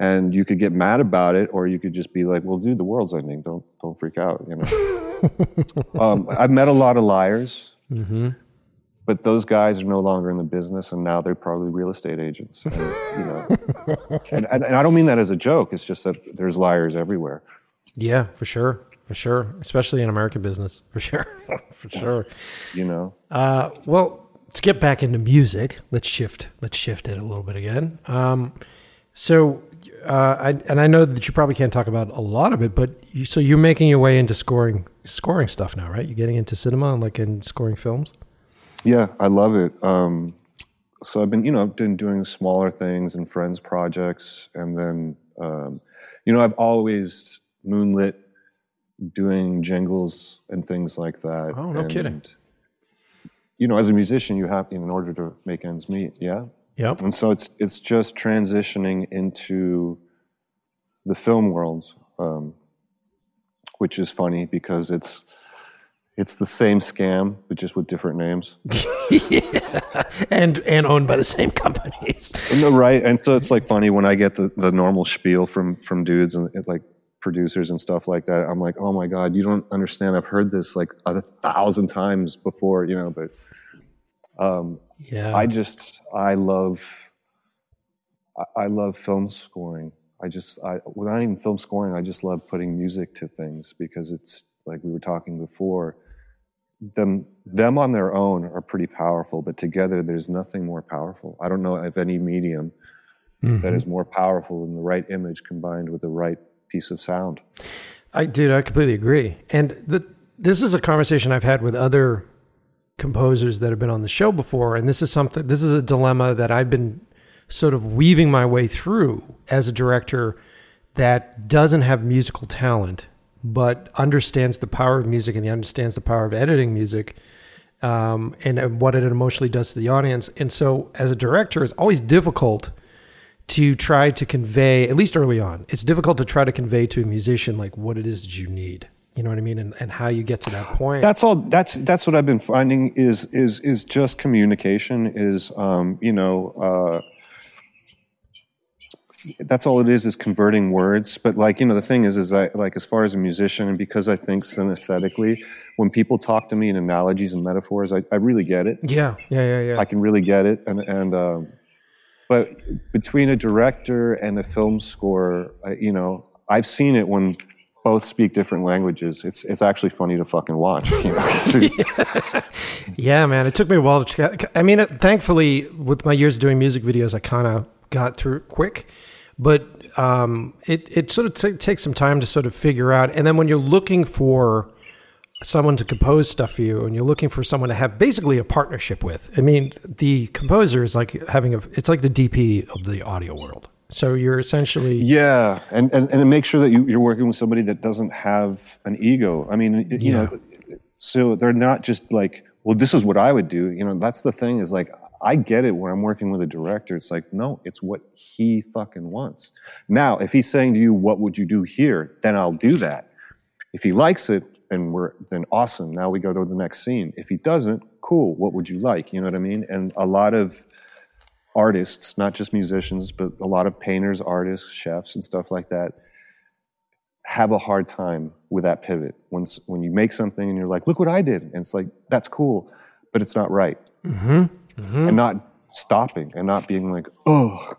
And you could get mad about it, or you could just be like, "Well, dude, the world's ending. Don't don't freak out." You know. um, I've met a lot of liars, but those guys are no longer in the business, and now they're probably real estate agents. And, you know, and, and, and I don't mean that as a joke. It's just that there's liars everywhere. yeah, for sure, for sure. Especially in American business, for sure, for sure. You know, Uh, well, let's get back into music. Let's shift. Let's shift it a little bit again. Um, so, uh, I, and I know that you probably can't talk about a lot of it, but you, so you're making your way into scoring, scoring stuff now, right? You're getting into cinema and like in scoring films. yeah, I love it. Um, so I've been, you know, been doing smaller things and friends projects, and then, um, you know, I've always moonlit doing jingles and things like that. Oh, no kidding. You know, as a musician, you have in order to make ends meet. Yeah. Yep. and so it's it's just transitioning into the film world, um, which is funny because it's it's the same scam but just with different names. And and owned by the same companies. No, right, and so it's like funny when I get the, the normal spiel from from dudes and and, like producers and stuff like that. I'm like, oh my god, you don't understand. I've heard this like a thousand times before, you know, but. Um, Yeah. I just I love I- I love film scoring. I just I well, not even film scoring. I just love putting music to things because it's like we were talking before. Them them on their own are pretty powerful, but together there's nothing more powerful. I don't know of any medium that is more powerful than the right image combined with the right piece of sound. I did. I completely agree. And the, this is a conversation I've had with other composers that have been on the show before. And this is something, this is a dilemma that I've been sort of weaving my way through as a director that doesn't have musical talent, but understands the power of music and he understands the power of editing music um, and, and what it emotionally does to the audience. And so, as a director, it's always difficult to try to convey, at least early on, it's difficult to try to convey to a musician like what it is that you need. You know what I mean? And, and how you get to that point. That's all. That's that's what I've been finding is is is just communication. Is um, you know. Uh, that's all it is is converting words but like you know the thing is is i like as far as a musician and because i think synesthetically when people talk to me in analogies and metaphors i, I really get it yeah, yeah, yeah, yeah. i can really get it and and um, but between a director and a film score I, you know i've seen it when both speak different languages it's it's actually funny to fucking watch you know Yeah, man. It took me a while to check. I mean, thankfully, with my years doing music videos, I kind of got through it quick. But um, it it sort of t- takes some time to sort of figure out. And then when you're looking for someone to compose stuff for you, and you're looking for someone to have basically a partnership with, I mean, the composer is like having a. It's like the DP of the audio world. So you're essentially Yeah, and and, and make sure that you, you're working with somebody that doesn't have an ego. I mean, you know, so they're not just like, well, this is what I would do. You know, that's the thing is like, I get it when I'm working with a director. It's like, no, it's what he fucking wants. Now, if he's saying to you, what would you do here? Then I'll do that. If he likes it, then we're then awesome. Now we go to the next scene. If he doesn't, cool. What would you like? You know what I mean? And a lot of artists, not just musicians, but a lot of painters, artists, chefs, and stuff like that, have a hard time with that pivot. When when you make something and you're like, look what I did, and it's like that's cool, but it's not right, mm-hmm. Mm-hmm. and not stopping and not being like, oh,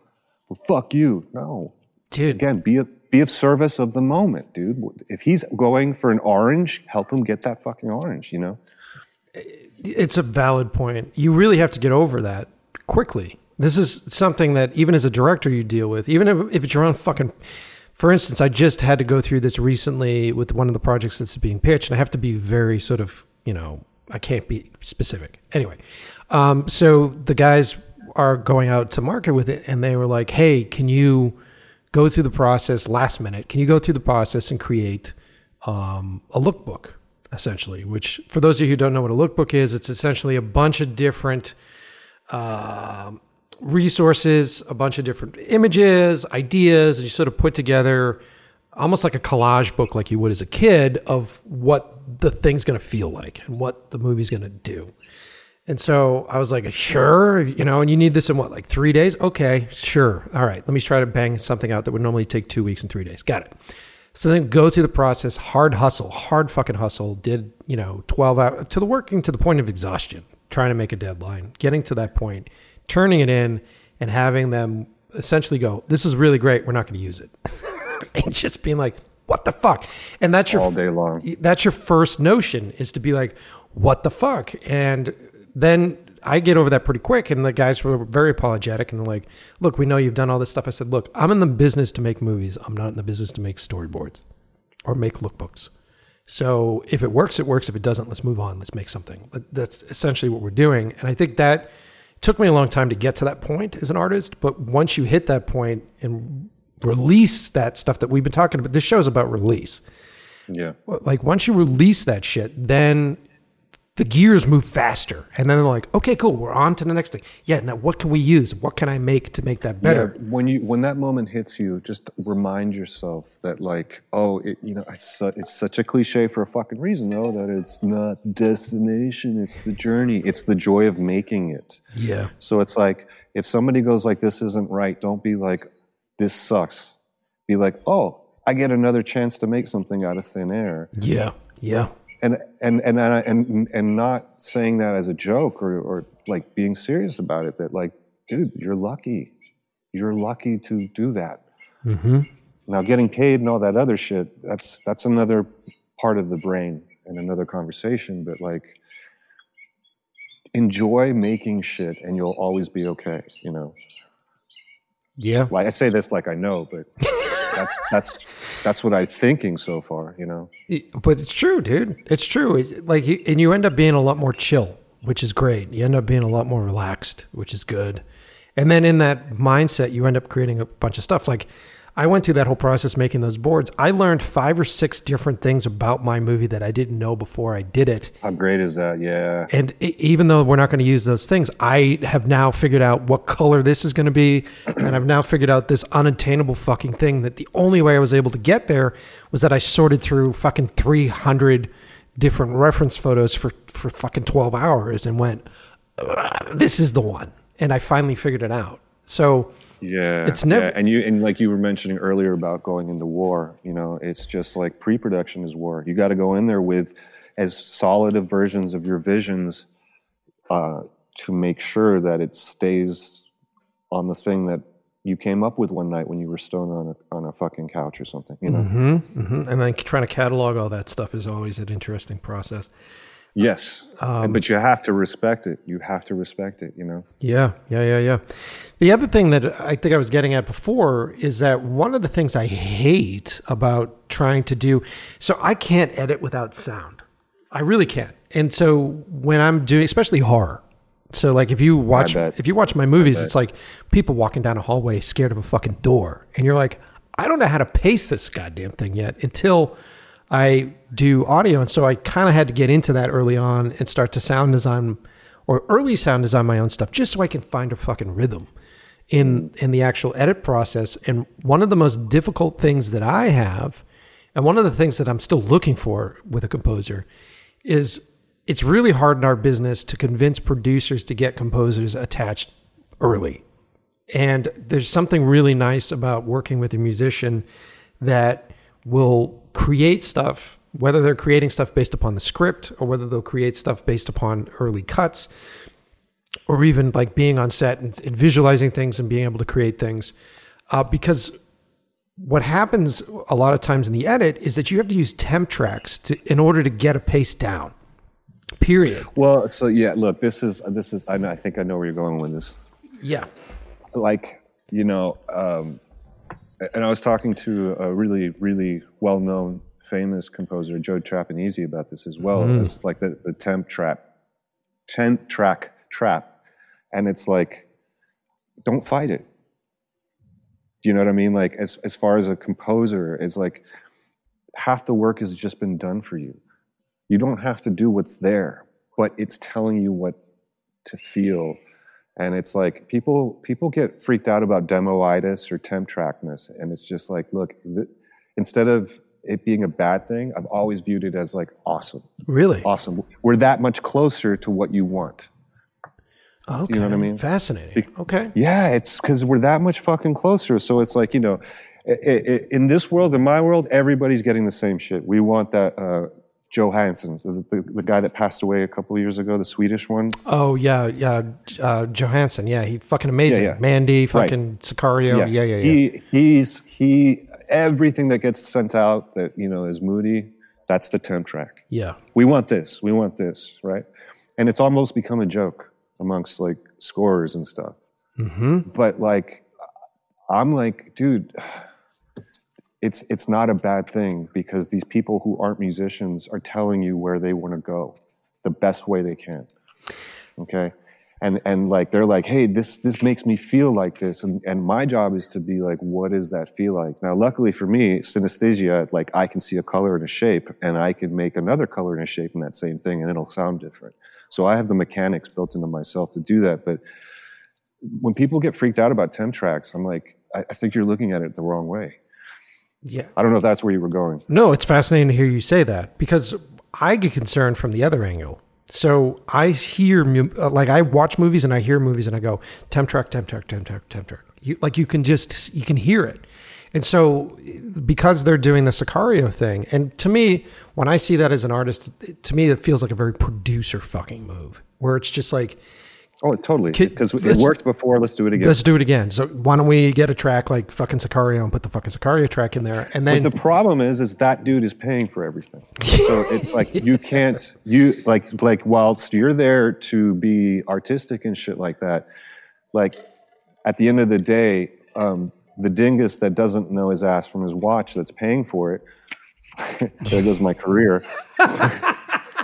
well, fuck you. No, Dude, again, be a, be of service of the moment, dude. If he's going for an orange, help him get that fucking orange. You know. it's a valid point. You really have to get over that quickly. This is something that even as a director you deal with, even if, if it's your own fucking. For instance, I just had to go through this recently with one of the projects that's being pitched, and I have to be very sort of, you know, I can't be specific. Anyway, um, so the guys are going out to market with it, and they were like, "Hey, can you go through the process last minute? Can you go through the process and create um, a lookbook, essentially? Which, for those of you who don't know what a lookbook is, it's essentially a bunch of different um resources, a bunch of different images, ideas, and you sort of put together almost like a collage book, like you would as a kid, of what the thing's going to feel like and what the movie's going to do. And so I was like, sure, you know, and you need this in what, like three days? Okay, sure. All right, let me try to bang something out that would normally take two weeks and three days. Got it. So then go through the process, hard hustle, hard fucking hustle. Did, you know, 12 hours to the working to the point of exhaustion, trying to make a deadline, getting to that point, turning it in and having them essentially go, this is really great. We're not going to use it. and just being like, what the fuck? And that's your All day long. that's your first notion is to be like, what the fuck? And then I get over that pretty quick. And the guys were very apologetic and they're like, look, we know you've done all this stuff. I said, look, I'm in the business to make movies. I'm not in the business to make storyboards or make lookbooks. So if it works, it works. If it doesn't, let's move on. Let's make something. That's essentially what we're doing. And I think that took me a long time to get to that point as an artist. But once you hit that point and release that stuff that we've been talking about, this show's about release Yeah. like once you release that shit, then the gears move faster, and then they're like, okay, cool, we're on to the next thing. Yeah, now what can we use? What can I make to make that better? Yeah, when you when that moment hits you, just remind yourself that like, oh, it, you know, it's su- it's such a cliche for a fucking reason, though, that it's not destination, it's the journey, it's the joy of making it. Yeah, So it's like if somebody goes like, this isn't right, don't be like, this sucks. Be like, oh, I get another chance to make something out of thin air yeah, yeah, and and and and and, not saying that as a joke or or like being serious about it. That like, dude, you're lucky. You're lucky to do that. Mm-hmm. Now, getting paid and all that other shit, that's that's another part of the brain and another conversation. But like, enjoy making shit, and you'll always be okay. You know. yeah. Like I say this like I know, but that's that's that's what I'm thinking so far. You know. But it's true, dude. It's true. It, like, and you end up being a lot more chill, which is great. You end up being a lot more relaxed, which is good. And then in that mindset, you end up creating a bunch of stuff. Like, I went through that whole process making those boards. I learned five or six different things about my movie that I didn't know before I did it. How great is that? Yeah. And even though we're not going to use those things, I have now figured out what color this is going to be. And I've now figured out this unattainable fucking thing that the only way I was able to get there was that I sorted through fucking 300 different reference photos for, for fucking 12 hours and went, this is the one. And I finally figured it out. So, Yeah, It's never- yeah. and you and like you were mentioning earlier about going into war. You know, it's just like pre-production is war. You got to go in there with as solid of versions of your visions uh, to make sure that it stays on the thing that you came up with one night when you were stoned on a on a fucking couch or something. You know. mhm. and then trying to catalog all that stuff is always an interesting process. Yes, Um, but you have to respect it. You have to respect it. You know. Yeah, yeah, yeah, yeah. The other thing that I think I was getting at before is that one of the things I hate about trying to do so I can't edit without sound. I really can't. And so when I'm doing especially horror. So like if you watch if you watch my movies it's like people walking down a hallway scared of a fucking door and you're like I don't know how to pace this goddamn thing yet until I do audio and so I kind of had to get into that early on and start to sound design or early sound design my own stuff just so I can find a fucking rhythm in in the actual edit process. And one of the most difficult things that I have, and one of the things that I'm still looking for with a composer, is it's really hard in our business to convince producers to get composers attached early. And there's something really nice about working with a musician that will create stuff, whether they're creating stuff based upon the script or whether they'll create stuff based upon early cuts or even like being on set and, and visualizing things and being able to create things. Uh, because what happens a lot of times in the edit is that you have to use temp tracks to, in order to get a pace down. Period. Well, so yeah, look, this is this is. I, know, I think I know where you're going with this. Yeah. Like you know, um, and I was talking to a really, really well-known, famous composer, Joe Trapanese, about this as well. Mm. It's like the, the temp trap, temp track trap, and it's like, don't fight it. Do you know what I mean? Like as as far as a composer, it's like half the work has just been done for you. You don't have to do what's there, but it's telling you what to feel. And it's like people people get freaked out about demoitis or temp trackness, and it's just like, look, th- instead of it being a bad thing, I've always viewed it as like awesome, Really? awesome. We're that much closer to what you want. Okay. you know what I mean? Fascinating. Okay. Yeah, it's because we're that much fucking closer. So it's like you know, i i in this world, in my world, everybody's getting the same shit. We want that uh, Joe Hansen, the, the, the guy that passed away a couple of years ago, the Swedish one. Oh yeah, yeah. Uh, Jóhannsson. Yeah, he fucking amazing. Yeah, yeah. Mandy, fucking Sicario. Yeah, yeah, yeah. He he's he everything that gets sent out that you know is moody. That's the temp track. yeah. We want this. We want this, right? And it's almost become a joke amongst like scorers and stuff. Mm-hmm. But like, I'm like, dude, it's it's not a bad thing because these people who aren't musicians are telling you where they want to go, the best way they can. Okay, and and like they're like, hey, this this makes me feel like this, and and my job is to be like, what does that feel like? Now, luckily for me, synesthesia, like I can see a color and a shape, and I can make another color and a shape in that same thing, and it'll sound different. So I have the mechanics built into myself to do that, but when people get freaked out about temp tracks, I'm like, I, I think you're looking at it the wrong way. Yeah. I don't know if that's where you were going. No, it's fascinating to hear you say that because I get concerned from the other angle. So I hear, uh, like, I watch movies and I hear movies and I go, temp track, temp track, temp track, temp track. You, like, you can just, you can hear it. And so because they're doing the Sicario thing, and to me, when I see that as an artist, to me, it feels like a very producer fucking move where it's just like, Oh, totally. Because it worked before. Let's do it again. let's do it again. So why don't we get a track like fucking Sicario and put the fucking Sicario track in there? And then But the problem is, is that dude is paying for everything. So it's like you can't you like like whilst you're there to be artistic and shit like that, like at the end of the day, um, the dingus that doesn't know his ass from his watch that's paying for it. there goes my career.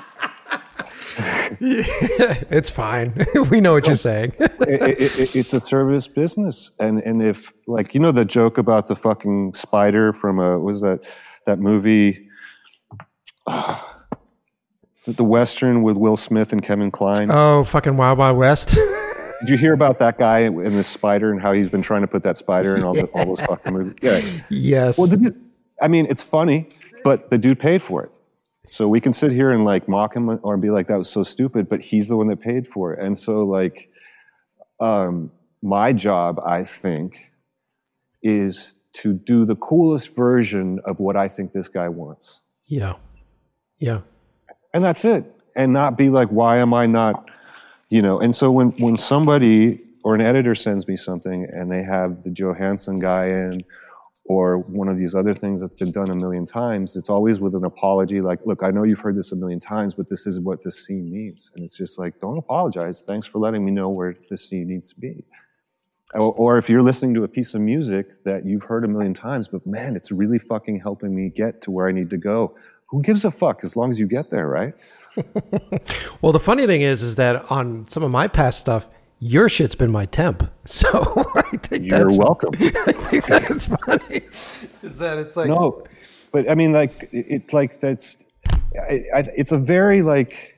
it's fine. we know what you're saying. it, it, it, it's a service business, and and if like you know the joke about the fucking spider from a what was that that movie, ah, the western with Will Smith and Kevin Kline. oh, fucking Wild Wild West. Did you hear about that guy and the spider and how he's been trying to put that spider in all, the, all those fucking movies? Yeah. yes. Well, dude, I mean, it's funny, but the dude paid for it. So we can sit here and like mock him or be like, that was so stupid, but he's the one that paid for it. And so, like, um, my job, I think, is to do the coolest version of what I think this guy wants. yeah. Yeah. And that's it. And not be like, why am I not, you know? And so when, when somebody or an editor sends me something and they have the Jóhannsson guy in or one of these other things that's been done a million times, it's always with an apology like, look, I know you've heard this a million times, but this is what this scene needs. And it's just like, don't apologize. Thanks for letting me know where this scene needs to be. Or, if you're listening to a piece of music that you've heard a million times, but man, it's really fucking helping me get to where I need to go. Who gives a fuck as long as you get there, right? Well, the funny thing is, is that on some of my past stuff, your shit's been my temp. So I think You're that's, welcome. I think that's funny. Is that it's like no, but I mean, like, it- it's like that's, I, I, it's a very like,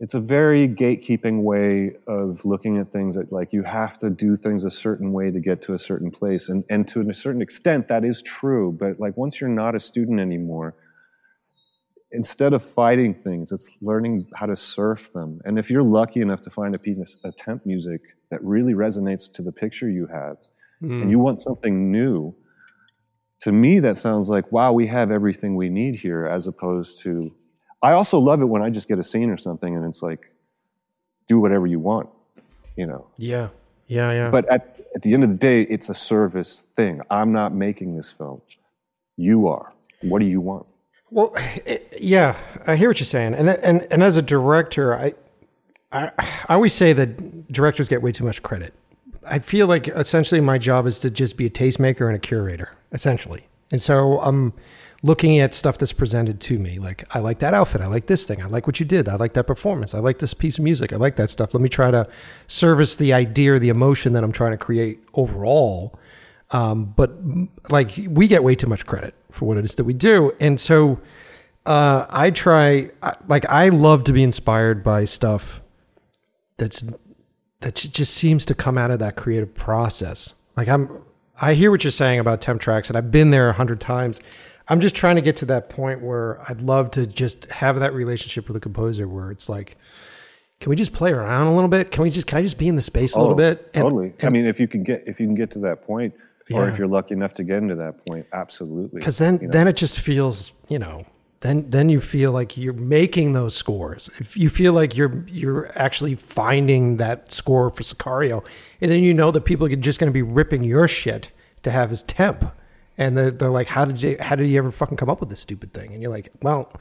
it's a very gatekeeping way of looking at things that like you have to do things a certain way to get to a certain place and and to a certain extent that is true but like once you're not a student anymore instead of fighting things it's learning how to surf them and if you're lucky enough to find a piece of temp music that really resonates to the picture you have and hmm. you want something new to me that sounds like wow we have everything we need here as opposed to i also love it when i just get a scene or something and it's like do whatever you want you know Yeah. Yeah. Yeah. but at, at the end of the day it's a service thing i'm not making this film you are what do you want Well, it, eh, yeah, I hear what you're saying, and and and as a director, I, I I always say that directors get way too much credit. I feel like essentially my job is to just be a tastemaker and a curator, essentially. And so I'm looking at stuff that's presented to me. Like I like that outfit, I like this thing, I like what you did, I like that performance, I like this piece of music, I like that stuff. Let me try to service the idea or the emotion that I'm trying to create overall. Um, but like we get way too much credit for what it is that we do, and so uh, I try. Like I love to be inspired by stuff that's that just seems to come out of that creative process. Like I'm, I hear what you're saying about temp tracks, and I've been there a hundred times. I'm just trying to get to that point where I'd love to just have that relationship with a composer where it's like, can we just play around a little bit? Can we just can I just be in the space a little Oh, bit? And- totally i mean if you can get if you can get to that point or if you're lucky enough to get into that point absolutely. Because then you know? then it just feels you know then then you feel like you're making those scores. If you feel like you're you're actually finding that score for sicario and then you know that people are just going to be ripping your shit to have his temp. And they're, they're like how did you how did you ever fucking come up with this stupid thing? And you're like well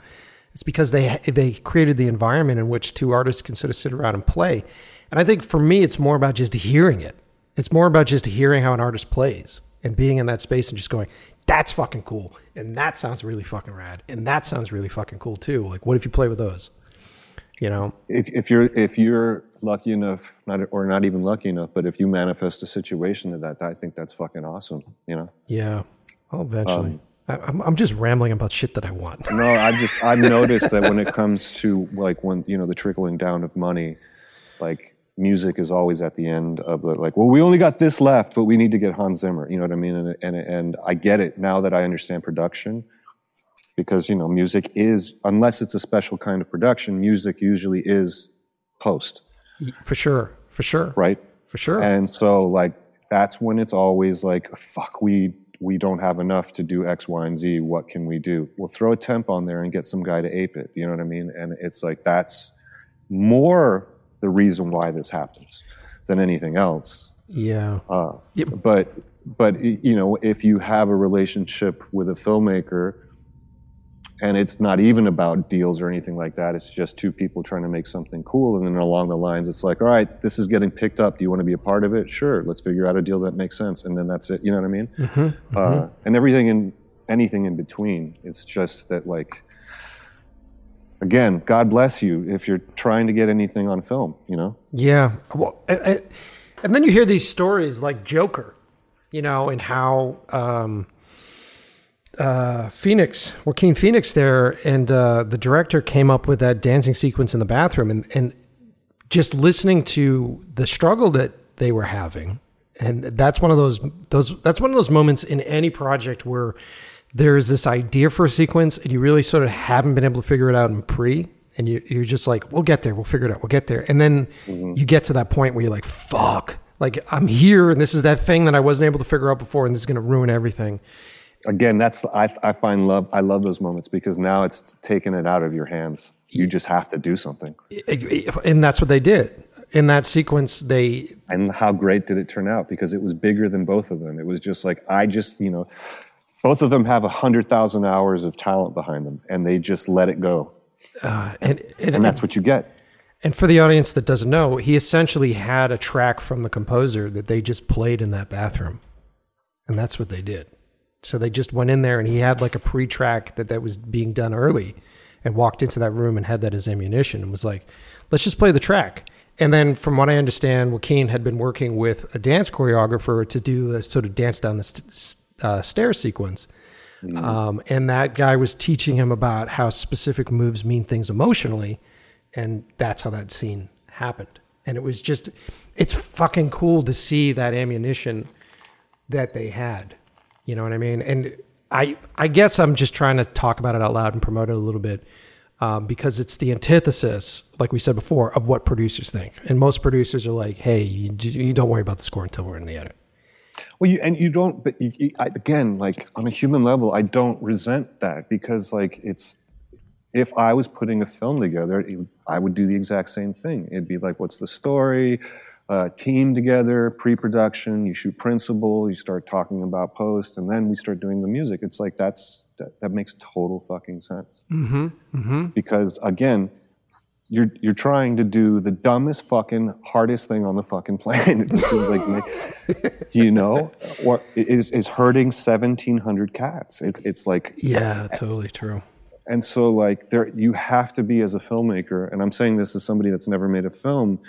it's because they they created the environment in which two artists can sort of sit around and play. And i think for me it's more about just hearing it it's more about just hearing how an artist plays and being in that space and just going, that's fucking cool. And that sounds really fucking rad. And that sounds really fucking cool too. Like, what if you play with those? You know? if, if you're if you're lucky enough not or not even lucky enough but if you manifest a situation to that i think that's fucking awesome you know Yeah. Well, eventually. Um, I, I'm, I'm just rambling about shit that I want. no i just i've noticed that when it comes to like when you know the trickling down of money like music is always at the end of the like well we only got this left but we need to get hans zimmer you know what i mean and and, and i get it now that i understand production because you know music is unless it's a special kind of production music usually is post For sure. For sure. right For sure. and so like that's when it's always like fuck we we don't have enough to do x y and z what can we do we'll throw a temp on there and get some guy to ape it you know what i mean and it's like that's more the reason why this happens than anything else. Yeah. uh, Yep. but but you know if you have a relationship with a filmmaker and it's not even about deals or anything like that it's just two people trying to make something cool and then along the lines it's like all right this is getting picked up. Do you want to be a part of it? Sure let's figure out a deal that makes sense and then that's it you know what i mean? Uh, and everything in anything in between it's just that like again god bless you if you're trying to get anything on film you know Yeah. Well, and, and- and then you hear these stories like Joker, you know, and how um, uh, Phoenix, Joaquin Phoenix, there, and uh, the director came up with that dancing sequence in the bathroom, and and just listening to the struggle that they were having, and that's one of those those that's one of those moments in any project where there's this idea for a sequence, and you really sort of haven't been able to figure it out in pre, and you, you're just like, we'll get there, we'll figure it out, we'll get there, and then mm-hmm. you get to that point where you're like, fuck, like I'm here, and this is that thing that I wasn't able to figure out before, and this is going to ruin everything. again that's I, I find love i love those moments because now it's taking it out of your hands. You just have to do something. And that's what they did. In that sequence. They and how great did it turn out? Because it was bigger than both of them. It was just like i just you know both of them have a hundred thousand hours of talent behind them and they just let it go uh, and, and, and that's what you get And for the audience that doesn't know, he essentially had a track from the composer that they just played in that bathroom. And that's what they did. So they just went in there and he had like a pre track that, that was being done early and walked into that room and had that as ammunition and was like, let's just play the track. And then, from what I understand, Joaquin had been working with a dance choreographer to do the sort of dance down the st- uh, stair sequence. Um, and that guy was teaching him about how specific moves mean things emotionally and that's how that scene happened. And it was just, it's fucking cool to see that ammunition that they had. You know what I mean? And I, I guess I'm just trying to talk about it out loud and promote it a little bit um, because it's the antithesis, like we said before, of what producers think. And most producers are like, "Hey, you, you don't worry about the score until we're in the edit." Well, you and you don't, but you, you, I, again, like on a human level, I don't resent that because, like, it's if I was putting a film together, it, I would do the exact same thing. It'd be like, what's the story? Uh, team together, pre-production. You shoot principal. You start talking about post, and then we start doing the music. It's like that's that, that makes total fucking sense. Mm-hmm. Because again, you're you're trying to do the dumbest fucking hardest thing on the fucking planet, like, you know, or is is hurting seventeen hundred cats. It's it's like, Yeah, totally true. and so like there, you have to be as a filmmaker, and I'm saying this as somebody that's never made a film.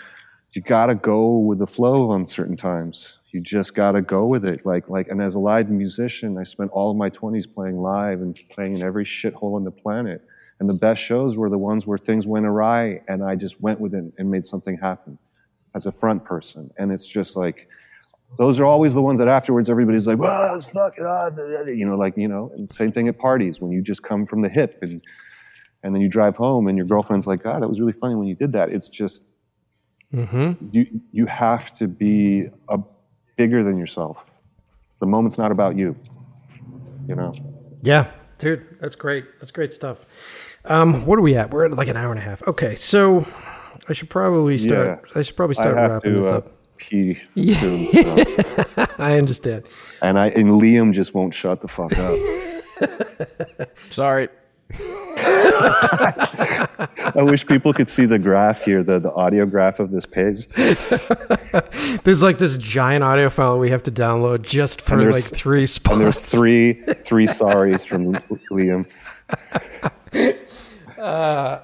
You got to go with the flow on certain times. You just got to go with it. Like like, and as a live musician, I spent all of my twenties playing live and playing in every shithole on the planet. And the best shows were the ones where things went awry, and I just went with it and made something happen as a front person. And it's just like those are always the ones that afterwards everybody's like, "Well, that was fucking odd," you know, like you know. And same thing at parties when you just come from the hip and and then you drive home and your girlfriend's like, "God, that was really funny when you did that." It's just mm-hmm. you you have to be a bigger than yourself. The moment's not about you, you know. Yeah, dude, that's great. That's great stuff. Um, what are we at? We're at like an hour and a half. Okay, so I should probably start. I should probably start I have wrapping this to uh, up. pee soon, so. I understand. and I and Liam just won't shut the fuck up. Sorry. I wish people could see the graph here, the, the audio graph of this page. There's like this giant audio file we have to download just for like three spots. And there's three three sorries from Liam.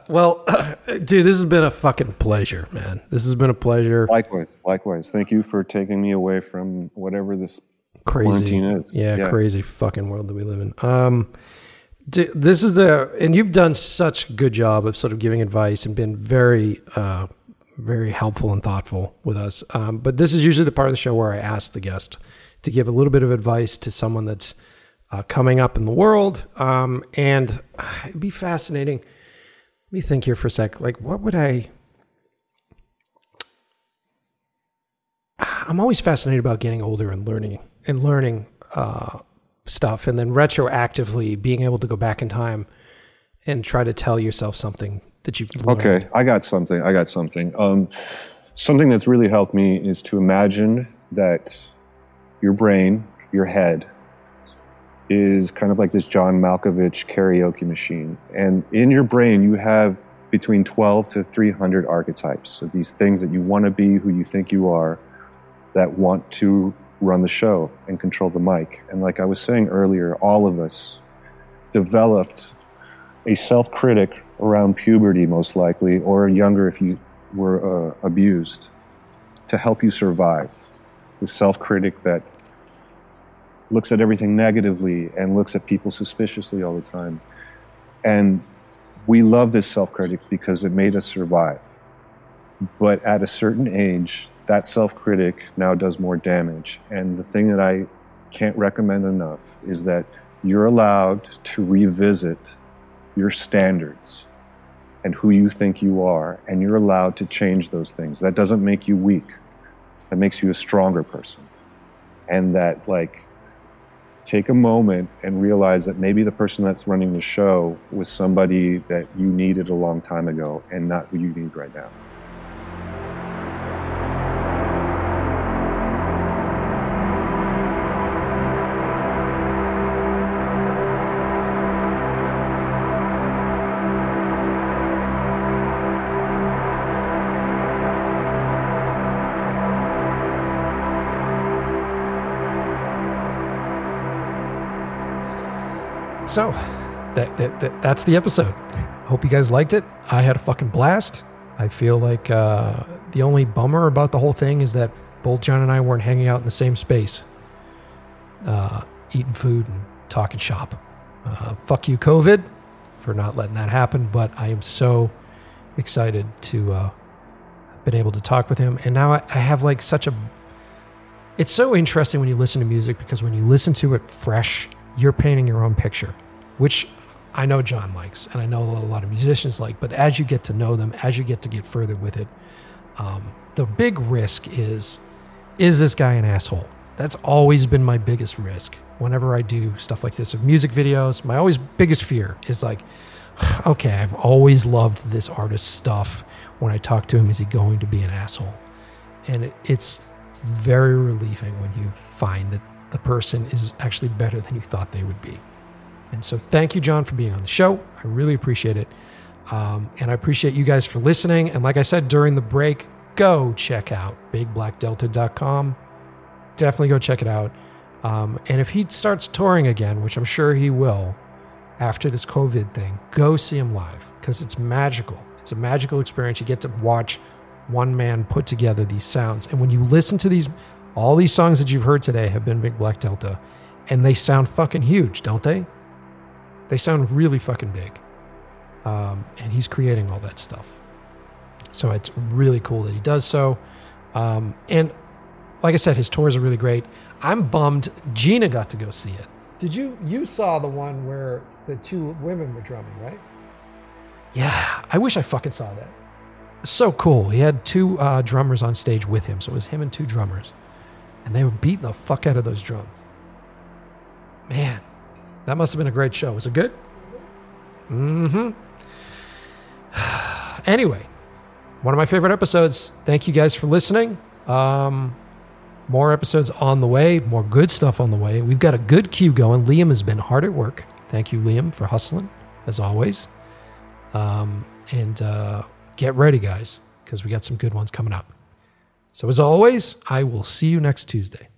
well, dude, this has been a fucking pleasure, man. This has been a pleasure. Likewise, likewise. Thank you for taking me away from whatever this crazy quarantine is. Yeah, Yeah. crazy fucking world that we live in. Um, this is the and you've done such a good job of sort of giving advice and been very, uh, very helpful and thoughtful with us. Um, but this is usually the part of the show where I ask the guest to give a little bit of advice to someone that's uh, coming up in the world. Um, and it'd be fascinating. Let me think here for a sec. Like, what would I? I'm always fascinated about getting older and learning and learning uh, stuff, and then retroactively being able to go back in time and try to tell yourself something that you've learned. Okay, I got something. I got something. Um, something that's really helped me is to imagine that your brain, your head, is kind of like this John Malkovich karaoke machine. And in your brain, you have between 12 to 300 archetypes of these things that you want to be, who you think you are, that want to run the show and control the mic. And like I was saying earlier, all of us developed a self critic around puberty, most likely, or younger if you were uh, abused, to help you survive. The self critic that looks at everything negatively and looks at people suspiciously all the time. And we love this self critic because it made us survive. But at a certain age, that self critic now does more damage. And the thing that I can't recommend enough is that you're allowed to revisit your standards and who you think you are, and you're allowed to change those things. That doesn't make you weak, that makes you a stronger person. And that, like, take a moment and realize that maybe the person that's running the show was somebody that you needed a long time ago and not who you need right now. So that, that, that that's the episode. Hope you guys liked it. I had a fucking blast. I feel like uh, the only bummer about the whole thing is that both John and I weren't hanging out in the same space, uh, eating food and talking shop. Uh, fuck you, COVID, for not letting that happen. But I am so excited to uh, been able to talk with him, and now I, I have like such a. It's so interesting when you listen to music because when you listen to it fresh, you're painting your own picture, which I know John likes, and I know a lot of musicians like. But as you get to know them, as you get to get further with it, um, the big risk is is this guy an asshole? That's always been my biggest risk whenever I do stuff like this of music videos. My always biggest fear is like, okay, I've always loved this artist's stuff. When I talk to him, is he going to be an asshole? And it, it's very relieving when you find that the person is actually better than you thought they would be. And so, thank you, John, for being on the show. I really appreciate it. Um, and I appreciate you guys for listening. And like I said during the break, go check out bigblackdelta.com. Definitely go check it out. Um, and if he starts touring again, which I'm sure he will after this COVID thing, go see him live because it's magical. It's a magical experience. You get to watch one man put together these sounds. And when you listen to these, all these songs that you've heard today have been Big Black Delta, and they sound fucking huge, don't they? They sound really fucking big. Um, and he's creating all that stuff. So it's really cool that he does so. Um, and like I said, his tours are really great. I'm bummed Gina got to go see it. Did you? You saw the one where the two women were drumming, right? Yeah, I wish I fucking saw that. So cool. He had two uh, drummers on stage with him, so it was him and two drummers, and they were beating the fuck out of those drums. Man, that must have been a great show. Was it good? Mm-hmm. anyway, one of my favorite episodes. Thank you guys for listening. Um, more episodes on the way, more good stuff on the way. We've got a good queue going. Liam has been hard at work. Thank you, Liam, for hustling, as always. Um, and uh, get ready, guys, because we got some good ones coming up. So, as always, I will see you next Tuesday.